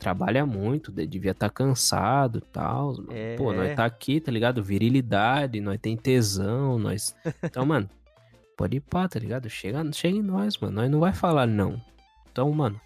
trabalha muito, de- devia estar cansado e tal. É. Pô, nós tá aqui, tá ligado? Virilidade, nós tem tesão, nós. Então, mano, pode ir pá, tá ligado? Chega, chega em nós, mano. Nós não vai falar não. Então, mano,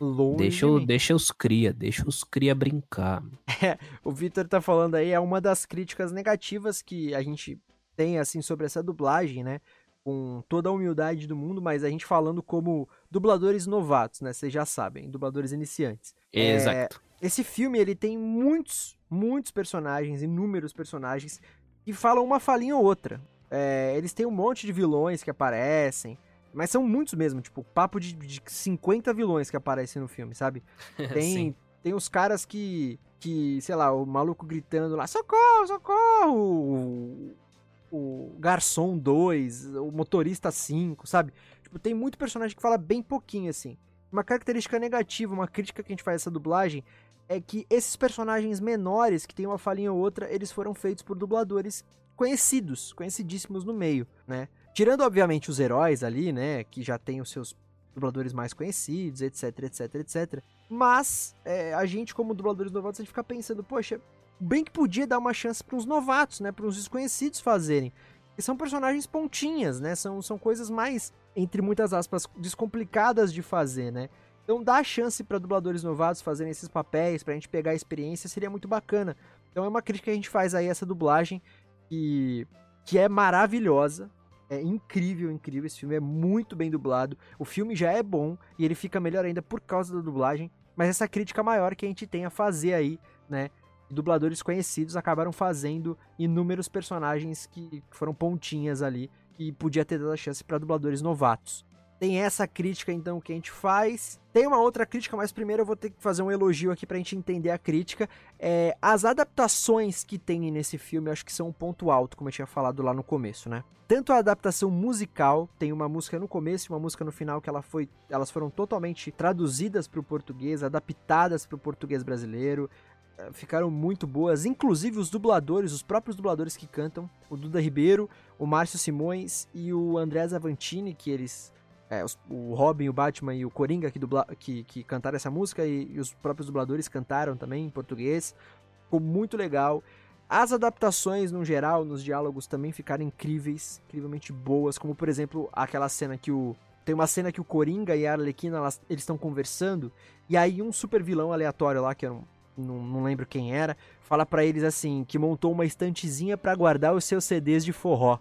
Longe deixa, mim. deixa os cria, deixa os cria brincar. O Victor tá falando aí, é uma das críticas negativas que a gente tem, assim, sobre essa dublagem, né? Com toda a humildade do mundo, mas a gente falando como dubladores novatos, né? Vocês já sabem, dubladores iniciantes. É, Exato. Esse filme, ele tem muitos, muitos personagens, inúmeros personagens, que falam uma falinha ou outra. É, eles têm um monte de vilões que aparecem, mas são muitos mesmo, tipo, papo de, de 50 vilões que aparecem no filme, sabe? Tem, tem os caras que, que, sei lá, o maluco gritando lá, socorro, socorro! O, garçom 2, o motorista 5, sabe? Tipo, tem muito personagem que fala bem pouquinho, assim. Uma característica negativa, uma crítica que a gente faz essa dublagem é que esses personagens menores, que tem uma falinha ou outra, eles foram feitos por dubladores conhecidos, conhecidíssimos no meio, né? Tirando, obviamente, os heróis ali, né? Que já tem os seus dubladores mais conhecidos, etc, etc, etc. Mas é, a gente, como dubladores novatos, a gente fica pensando, poxa, bem que podia dar uma chance para uns novatos, né? Para uns desconhecidos fazerem. E são personagens pontinhas, né? São, são coisas mais, entre muitas aspas, descomplicadas de fazer, né? Então dar chance para dubladores novatos fazerem esses papéis, pra gente pegar a experiência, seria muito bacana. Então é uma crítica que a gente faz aí essa dublagem que, que é maravilhosa. É incrível, incrível. Esse filme é muito bem dublado. O filme já é bom e ele fica melhor ainda por causa da dublagem. Mas essa crítica maior que a gente tem a fazer aí, né? Dubladores conhecidos acabaram fazendo inúmeros personagens que foram pontinhas ali e podia ter dado a chance para dubladores novatos. Tem essa crítica então que a gente faz. Tem uma outra crítica, mas primeiro eu vou ter que fazer um elogio aqui pra gente entender a crítica. É, as adaptações que tem nesse filme eu acho que são um ponto alto, como eu tinha falado lá no começo, né? Tanto a adaptação musical, tem uma música no começo e uma música no final que ela foi, elas foram totalmente traduzidas para o português, adaptadas para o português brasileiro ficaram muito boas, inclusive os dubladores, os próprios dubladores que cantam, o Duda Ribeiro, o Márcio Simões e o André Zavantini, que eles é, os- o Robin, o Batman e o Coringa que, dubla, que, que cantaram essa música e, e os próprios dubladores cantaram também em português. Ficou muito legal. As adaptações, no geral, nos diálogos também ficaram incríveis, incrivelmente boas, como por exemplo aquela cena que o. Tem uma cena que o Coringa e a Arlequina elas- eles estão conversando, e aí um super vilão aleatório lá, que eu não, não, não lembro quem era, fala pra eles assim: que montou uma estantezinha pra guardar os seus CDs de forró.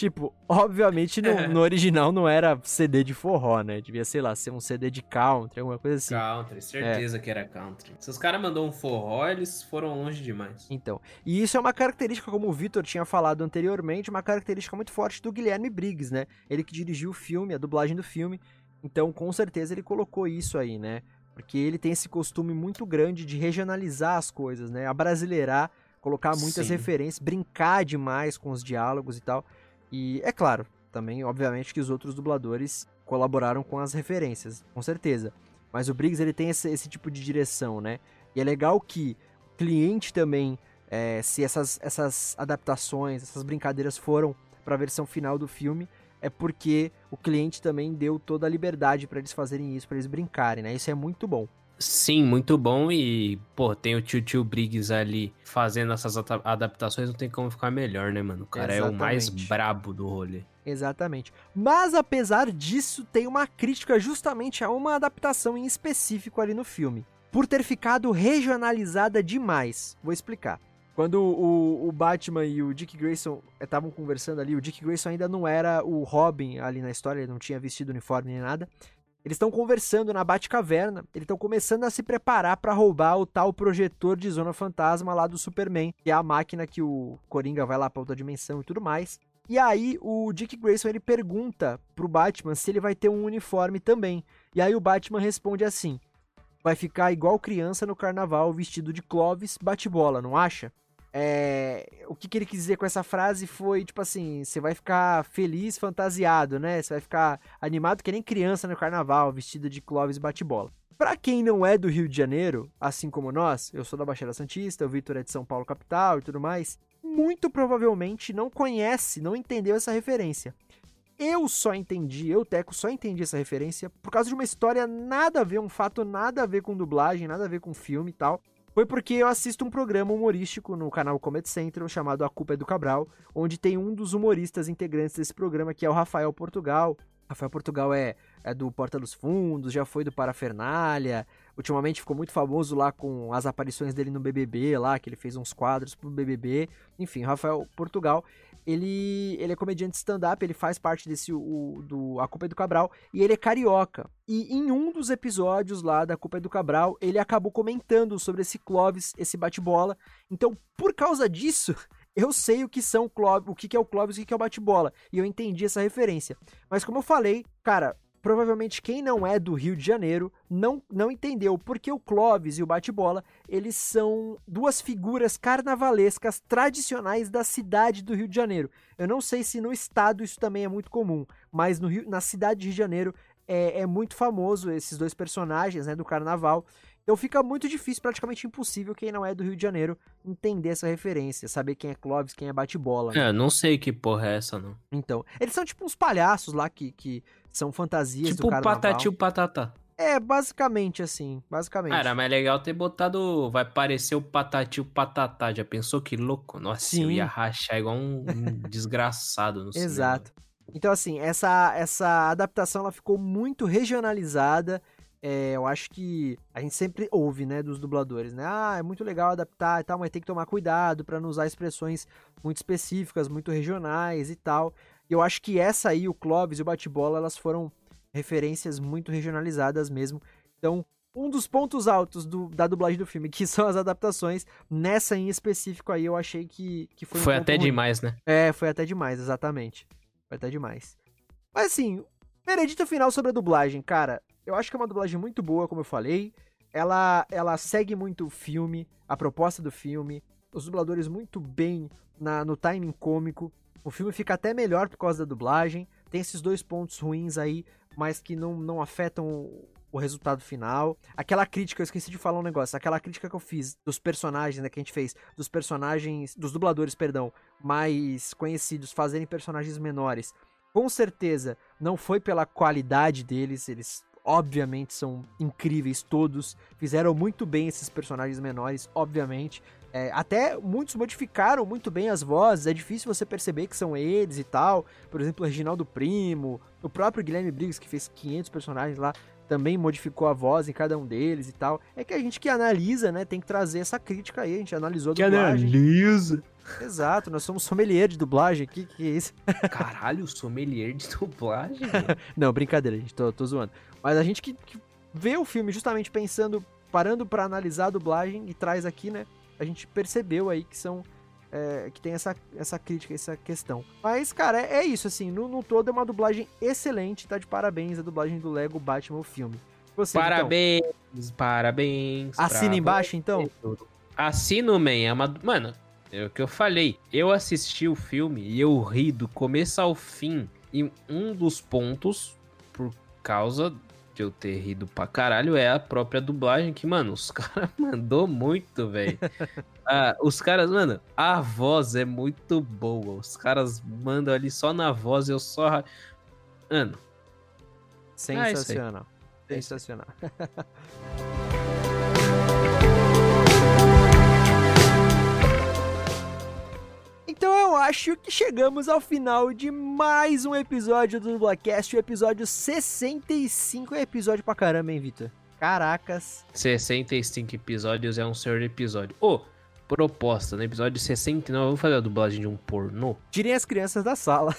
Tipo, obviamente no, no original não era CD de forró, né? Devia, sei lá, ser um CD de country, alguma coisa assim. Country, certeza que era country. Se os caras mandou um forró, eles foram longe demais. Então, e isso é uma característica, como o Vitor tinha falado anteriormente, uma característica muito forte do Guilherme Briggs, né? Ele que dirigiu o filme, a dublagem do filme. Então, com certeza ele colocou isso aí, né? Porque ele tem esse costume muito grande de regionalizar as coisas, né? Abrasileirar, colocar muitas Sim. referências, brincar demais com os diálogos e tal. E é claro, também, obviamente, que os outros dubladores colaboraram com as referências, com certeza. Mas o Briggs, ele tem esse, esse tipo de direção, né? E é legal que o cliente também, é, se essas, essas adaptações, essas brincadeiras foram para a versão final do filme, é porque o cliente também deu toda a liberdade para eles fazerem isso, para eles brincarem, né? Isso é muito bom. Sim, muito bom. E, pô, tem o Tio Tio Briggs ali fazendo essas adaptações, não tem como ficar melhor, né, mano? O cara é o mais Exatamente. brabo do rolê. Exatamente. Mas apesar disso, tem uma crítica justamente a uma adaptação em específico ali no filme. Por ter ficado regionalizada demais. Vou explicar. Quando o, o Batman e o Dick Grayson estavam conversando ali, o Dick Grayson ainda não era o Robin ali na história, ele não tinha vestido uniforme nem nada. Eles estão conversando na Batcaverna, eles estão começando a se preparar para roubar o tal projetor de Zona Fantasma lá do Superman, que é a máquina que o Coringa vai lá pra outra dimensão e tudo mais. E aí o Dick Grayson ele pergunta pro Batman se ele vai ter um uniforme também. E aí o Batman responde assim: vai ficar igual criança no carnaval vestido de Clovis bate-bola, não acha? É, o que, que ele quis dizer com essa frase foi tipo assim: você vai ficar feliz, fantasiado, né? Você vai ficar animado que nem criança no carnaval, vestido de Clovis bate-bola. Pra quem não é do Rio de Janeiro, assim como nós, eu sou da Baixada Santista, o Vitor é de São Paulo capital e tudo mais, muito provavelmente não conhece, não entendeu essa referência. eu só entendi, eu, Teco, só entendi essa referência por causa de uma história nada a ver, um fato nada a ver com dublagem, nada a ver com filme e tal. Foi porque eu assisto um programa humorístico no canal Comedy Central chamado A Culpa é do Cabral, onde tem um dos humoristas integrantes desse programa, que é o Rafael Portugal. Rafael Portugal é, é do Porta dos Fundos, já foi do Parafernália, ultimamente ficou muito famoso lá com as aparições dele no BBB lá, que ele fez uns quadros pro BBB. Enfim, Rafael Portugal, ele, ele é comediante stand-up, ele faz parte desse o, do A Culpa é do Cabral e ele é carioca. E em um dos episódios lá da Culpa é do Cabral, ele acabou comentando sobre esse Clóvis, esse bate-bola. Então, por causa disso, eu sei o que são Clóvis, o que é o Clóvis e o que é o bate-bola. E eu entendi essa referência. Mas como eu falei, cara, provavelmente quem não é do Rio de Janeiro não, não entendeu porque o Clóvis e o bate-bola, eles são duas figuras carnavalescas tradicionais da cidade do Rio de Janeiro. Eu não sei se no estado isso também é muito comum, mas no Rio, na cidade de Rio de Janeiro é, é muito famoso esses dois personagens né, do carnaval. Então fica muito difícil, praticamente impossível, quem não é do Rio de Janeiro entender essa referência, saber quem é Clóvis, quem é bate-bola. Né? É, não sei que porra é essa, não. Então, eles são tipo uns palhaços lá que, que são fantasias tipo do carnaval. Tipo Patati o Patatá. É, basicamente assim, basicamente. Cara, mas é legal ter botado, vai parecer o Patati o Patatá, já pensou que louco? Nossa, Sim. eu ia rachar igual um, um desgraçado no Exato. Cinema. Então assim, essa, essa adaptação ela ficou muito regionalizada, é, eu acho que a gente sempre ouve, né, dos dubladores, né? Ah, é muito legal adaptar e tal, mas tem que tomar cuidado para não usar expressões muito específicas, muito regionais e tal. E eu acho que essa aí, o Clóvis e o Bate-Bola, elas foram referências muito regionalizadas mesmo. Então, um dos pontos altos do, da dublagem do filme, que são as adaptações, nessa em específico aí eu achei que, que foi um Foi até ruim. demais, né? É, foi até demais, exatamente. Foi até demais. Mas assim, veredito final sobre a dublagem, cara. Eu acho que é uma dublagem muito boa, como eu falei. Ela, ela segue muito o filme, a proposta do filme. Os dubladores muito bem na, no timing cômico. O filme fica até melhor por causa da dublagem. Tem esses dois pontos ruins aí, mas que não, não afetam o, o resultado final. Aquela crítica, eu esqueci de falar um negócio. Aquela crítica que eu fiz dos personagens, né, que a gente fez, dos personagens, dos dubladores, perdão, mais conhecidos fazerem personagens menores. Com certeza não foi pela qualidade deles, eles obviamente são incríveis todos, fizeram muito bem esses personagens menores, obviamente. É, até muitos modificaram muito bem as vozes, é difícil você perceber que são eles e tal. Por exemplo, o Reginaldo Primo, o próprio Guilherme Briggs, que fez 500 personagens lá, também modificou a voz em cada um deles e tal. É que a gente que analisa, né, tem que trazer essa crítica aí, a gente analisou a que dublagem. analisa! Exato, nós somos sommelier de dublagem aqui, que é isso? Caralho, sommelier de dublagem? Não, brincadeira, gente, tô, tô zoando. Mas a gente que, que vê o filme justamente pensando, parando para analisar a dublagem e traz aqui, né, a gente percebeu aí que são é, que tem essa, essa crítica, essa questão. Mas, cara, é, é isso, assim, no, no, todo é uma dublagem excelente, tá de parabéns a dublagem do Lego Batman o filme. Você, parabéns, então. parabéns. Assina embaixo, então? Assina, man, é uma... Mano, é o que eu falei. Eu assisti o filme e eu ri do começo ao fim. E um dos pontos, por causa de eu ter rido pra caralho, é a própria dublagem. Que, mano, os caras mandou muito, velho. ah, os caras, mano, a voz é muito boa. Os caras mandam ali só na voz, eu só. Mano. Sensacional. Ah, Sensacional. eu acho que chegamos ao final de mais um episódio do Dublacast, o episódio 65. É episódio pra caramba, hein, Vitor? Caracas. 65 episódios é um senhor episódio. Ô, oh, proposta, no episódio 69, vamos fazer a dublagem de um pornô? Tirem as crianças da sala.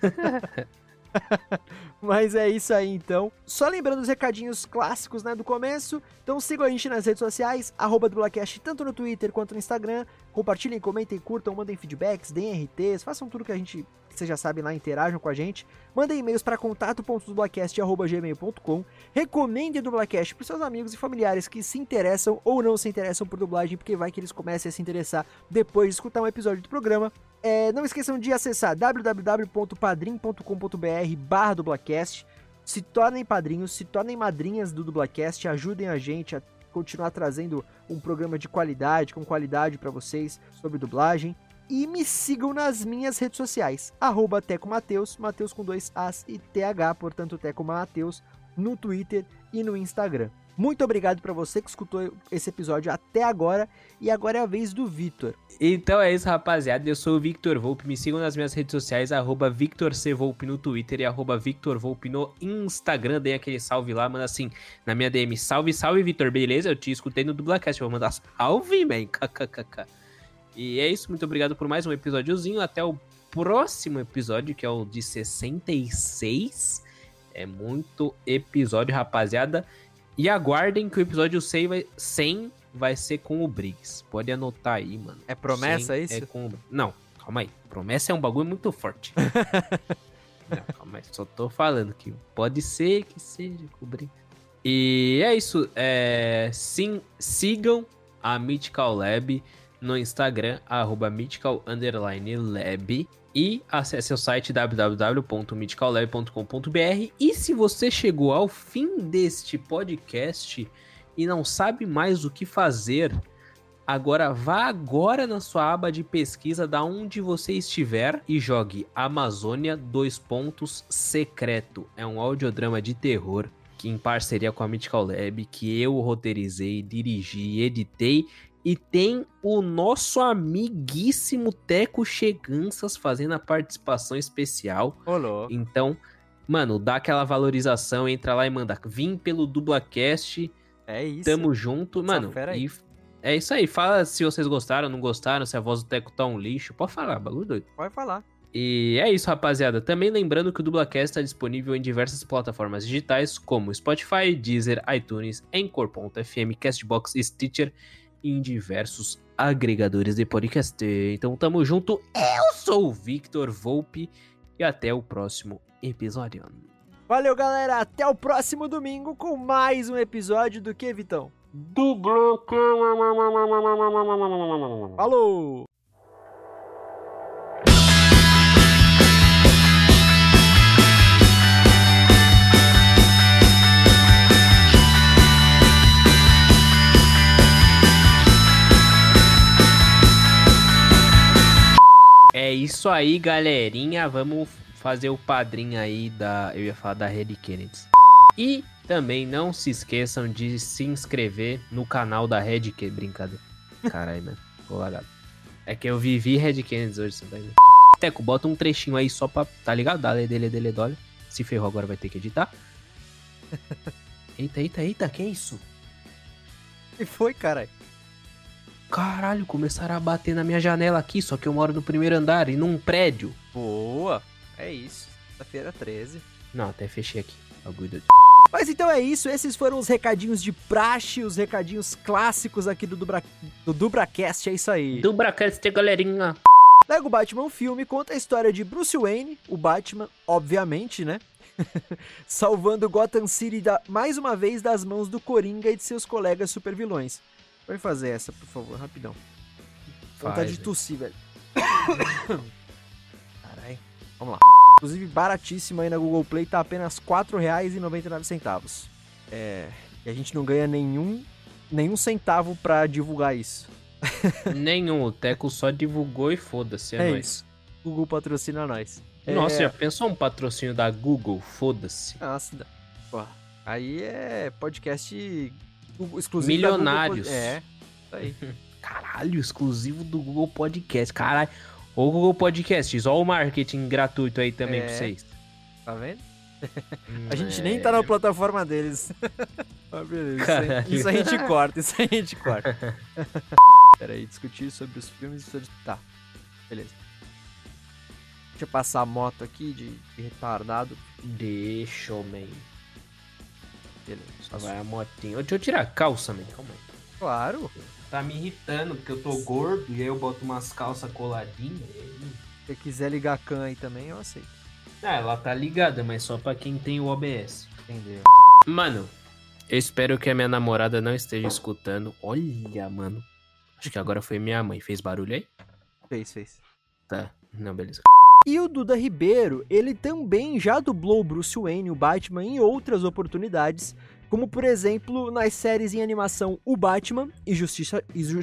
Mas é isso aí então. Só lembrando os recadinhos clássicos né, do começo. Então sigam a gente nas redes sociais, arroba Dublacast, tanto no Twitter quanto no Instagram. Compartilhem, comentem, curtam, mandem feedbacks, deem RTs, façam tudo que a gente, vocês já sabem lá, interajam com a gente. Mandem e-mails para contato.dublacast.gmail.com Recomendem o Dublacast para seus amigos e familiares que se interessam ou não se interessam por dublagem, porque vai que eles comecem a se interessar depois de escutar um episódio do programa. É, não esqueçam de acessar www.padrim.com.br barra dublacast. Se tornem padrinhos, se tornem madrinhas do Dublacast, ajudem a gente a continuar trazendo um programa de qualidade, com qualidade para vocês sobre dublagem. E me sigam nas minhas redes sociais, arroba Teco Mateus, Mateus com dois As e TH, portanto Teco Mateus, no Twitter e no Instagram. Muito obrigado para você que escutou esse episódio até agora e agora é a vez do Vitor. Então é isso, rapaziada. Eu sou o Victor Volpe. Me sigam nas minhas redes sociais, arroba Victor C. Volpe no Twitter e arroba Victor Volpe no Instagram. Dei aquele salve lá, manda assim, na minha DM. Salve, salve, Victor. Beleza? Eu te escutei no Dublacast. Vou mandar salve, man. KKKK. E é isso. Muito obrigado por mais um episódiozinho. Até o próximo episódio, que é o de 66. É muito episódio, rapaziada. E aguardem que o episódio 100 vai, 100 vai ser com o Briggs. Pode anotar aí, mano. É promessa 100 isso? É com... Não, calma aí. Promessa é um bagulho muito forte. Não, calma aí. Só tô falando que pode ser que seja com o Briggs. E é isso. É... Sim, sigam a Mythical Lab no Instagram, arroba mythical underline lab. E acesse o site www.mythicallab.com.br. E se você chegou ao fim deste podcast e não sabe mais o que fazer, agora vá agora na sua aba de pesquisa da onde você estiver e jogue Amazônia dois pontos secreto. É um audiodrama de terror que em parceria com a Mythical Lab, que eu roteirizei, dirigi, editei e tem o nosso amiguíssimo Teco Cheganças fazendo a participação especial. Olô. Então, mano, dá aquela valorização, entra lá e manda. Vim pelo Dublacast. É isso. Tamo junto. Essa Mano, e é isso aí. Fala se vocês gostaram, não gostaram, se a voz do Teco tá um lixo. Pode falar, bagulho doido. Pode falar. E é isso, rapaziada. Também lembrando que o Dublacast está disponível em diversas plataformas digitais, como Spotify, Deezer, iTunes, Anchor.fm, Castbox e Stitcher, em diversos agregadores de podcast. Então tamo junto. Eu sou o Victor Volpe e até o próximo episódio. Valeu, galera. Até o próximo domingo com mais um episódio do que, Vitão? Falou! É isso aí, galerinha. Vamos fazer o padrinho aí da. Eu ia falar da Red Kennedy. E também não se esqueçam de se inscrever no canal da Red Kennedy. Brincadeira. Caralho, mano. Colorado. É que eu vivi Red Kennedy hoje, você tá? Teco, bota um trechinho aí só pra. Tá ligado? Dale, dele, dele, dole. Se ferrou agora vai ter que editar. Eita, eita, eita, que isso? E foi, caralho. Caralho, começaram a bater na minha janela aqui, só que eu moro no primeiro andar e num prédio. Boa. É isso. Sexta-feira 13. Não, até fechei aqui. Doido. Mas então é isso, esses foram os recadinhos de praxe, os recadinhos clássicos aqui do, Dubra... do Dubracast, é isso aí. Dubracast, galerinha. Lego Batman Filme conta a história de Bruce Wayne, o Batman, obviamente, né? Salvando Gotham City da... mais uma vez das mãos do Coringa e de seus colegas supervilões. Pode fazer essa, por favor, rapidão. Vontade Faz, de velho. tossir, velho. Caralho. Vamos lá. Inclusive, baratíssimo aí na Google Play, tá apenas R$ 4,99. É. E a gente não ganha nenhum, nenhum centavo pra divulgar isso. Nenhum, o Teco só divulgou e foda-se, é, É nóis. isso. Google patrocina nós. Nossa, É, já pensou um patrocínio da Google? Foda-se. Nossa. Pô, aí é podcast exclusivo da Google Milionários. Pod- É, aí. Caralho, exclusivo do Google Podcast. Caralho. Ô Google Podcast, ó o marketing gratuito aí também É. pra vocês. Tá vendo? A gente é. nem tá na plataforma deles. Ah, beleza. Isso, isso a gente corta, isso aí a gente corta. Pera aí, discutir sobre os filmes e sobre... Tá, beleza. Deixa eu passar a moto aqui de, de retardado. Deixa, man. Beleza. Vai a motinha. Deixa eu tirar a calça, man. Calma aí. Claro. Tá me irritando, porque eu tô gordo e aí eu boto umas calças coladinhas. Se você quiser ligar a can aí também, eu aceito. Ah, ela tá ligada, mas só pra quem tem o OBS. Entendeu? Mano, eu espero que a minha namorada não esteja escutando. Olha, mano. Acho que agora foi minha mãe. Fez barulho aí? Fez, fez. Tá. Não, beleza. E o Duda Ribeiro, ele também já dublou o Bruce Wayne, o Batman, em outras oportunidades, como por exemplo nas séries em animação O Batman e Justiça. E Ju...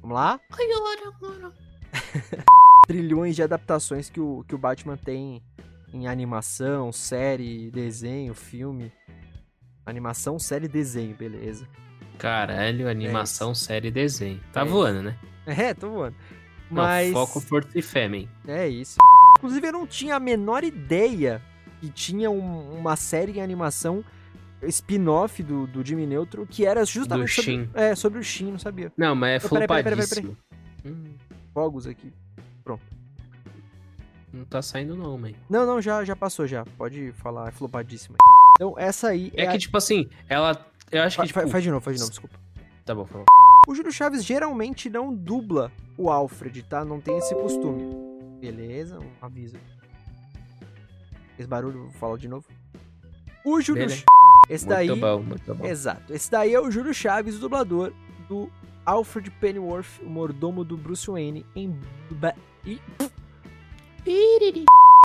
Vamos lá? Agora. Trilhões de adaptações que o, que o Batman tem em animação, série, desenho, filme. Animação, série, desenho, beleza. Caralho, animação, série, desenho. Tá É voando, né? É, tô voando. Não, Mas. foco, força e fêmen. É isso. Inclusive, eu não tinha a menor ideia que tinha um- uma série em animação spin-off do, do Jimmy Neutron que era justamente sobre, é, sobre o Shin, não sabia. Não, mas é Não, peraí, flopadíssimo. Hum, Fogos aqui. não tá saindo não, man. Não, não, já, já passou já. Pode falar, é flopadíssima. Então, essa aí É a- que, tipo assim, ela... Eu acho Fa- que, tipo... fa- Faz de novo, faz de novo, desculpa. Tá bom, favor. O Júlio Chaves geralmente não dubla o Alfred, tá? Não tem esse costume. Beleza, um aviso. Esse barulho, vou falar de novo. O Júlio Beleza. Esse Muito daí. bom, muito bom. Exato. Esse daí é o Júlio Chaves, o dublador do Alfred Pennyworth, o mordomo do Bruce Wayne em.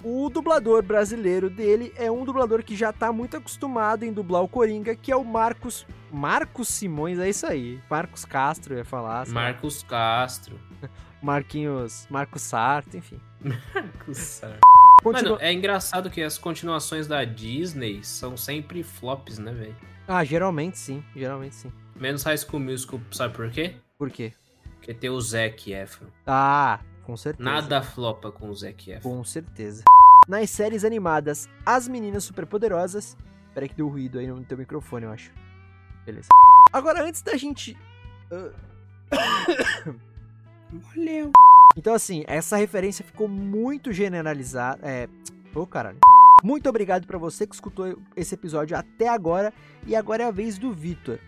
O dublador brasileiro dele é um dublador que já tá muito acostumado em dublar o Coringa, que é o Marcos. Marcos Simões, é isso aí. Marcos Castro, ia falar. lá. Marcos Castro. Marquinhos. Marcos Sarto, enfim. Marcos Sarto. Continua- Mano, é engraçado que as continuações da Disney são sempre flops, né, velho? Ah, geralmente sim. Geralmente sim. Menos High School Musical, sabe por quê? Por quê? Porque tem o Zac Efron. Ah, com certeza. Nada flopa com o Zac Efron. Com certeza. Nas séries animadas As Meninas Superpoderosas. Peraí que deu ruído aí no teu microfone, eu acho. Beleza. Agora, antes da gente. ah, Valeu. Então, assim, essa referência ficou muito generalizada. É. Ô, caralho. Muito obrigado pra você que escutou esse episódio até agora. E agora é a vez do Vitor.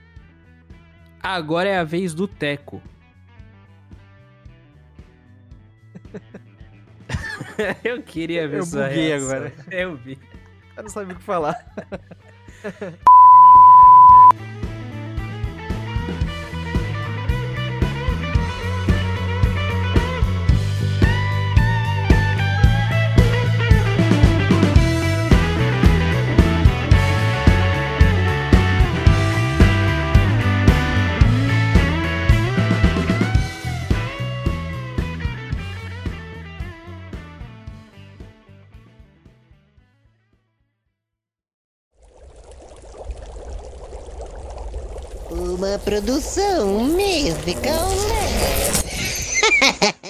Agora é a vez do Teco. Eu queria ver Eu sua buguei reação. agora. Eu vi. Eu não sabia o que falar. Produção musical.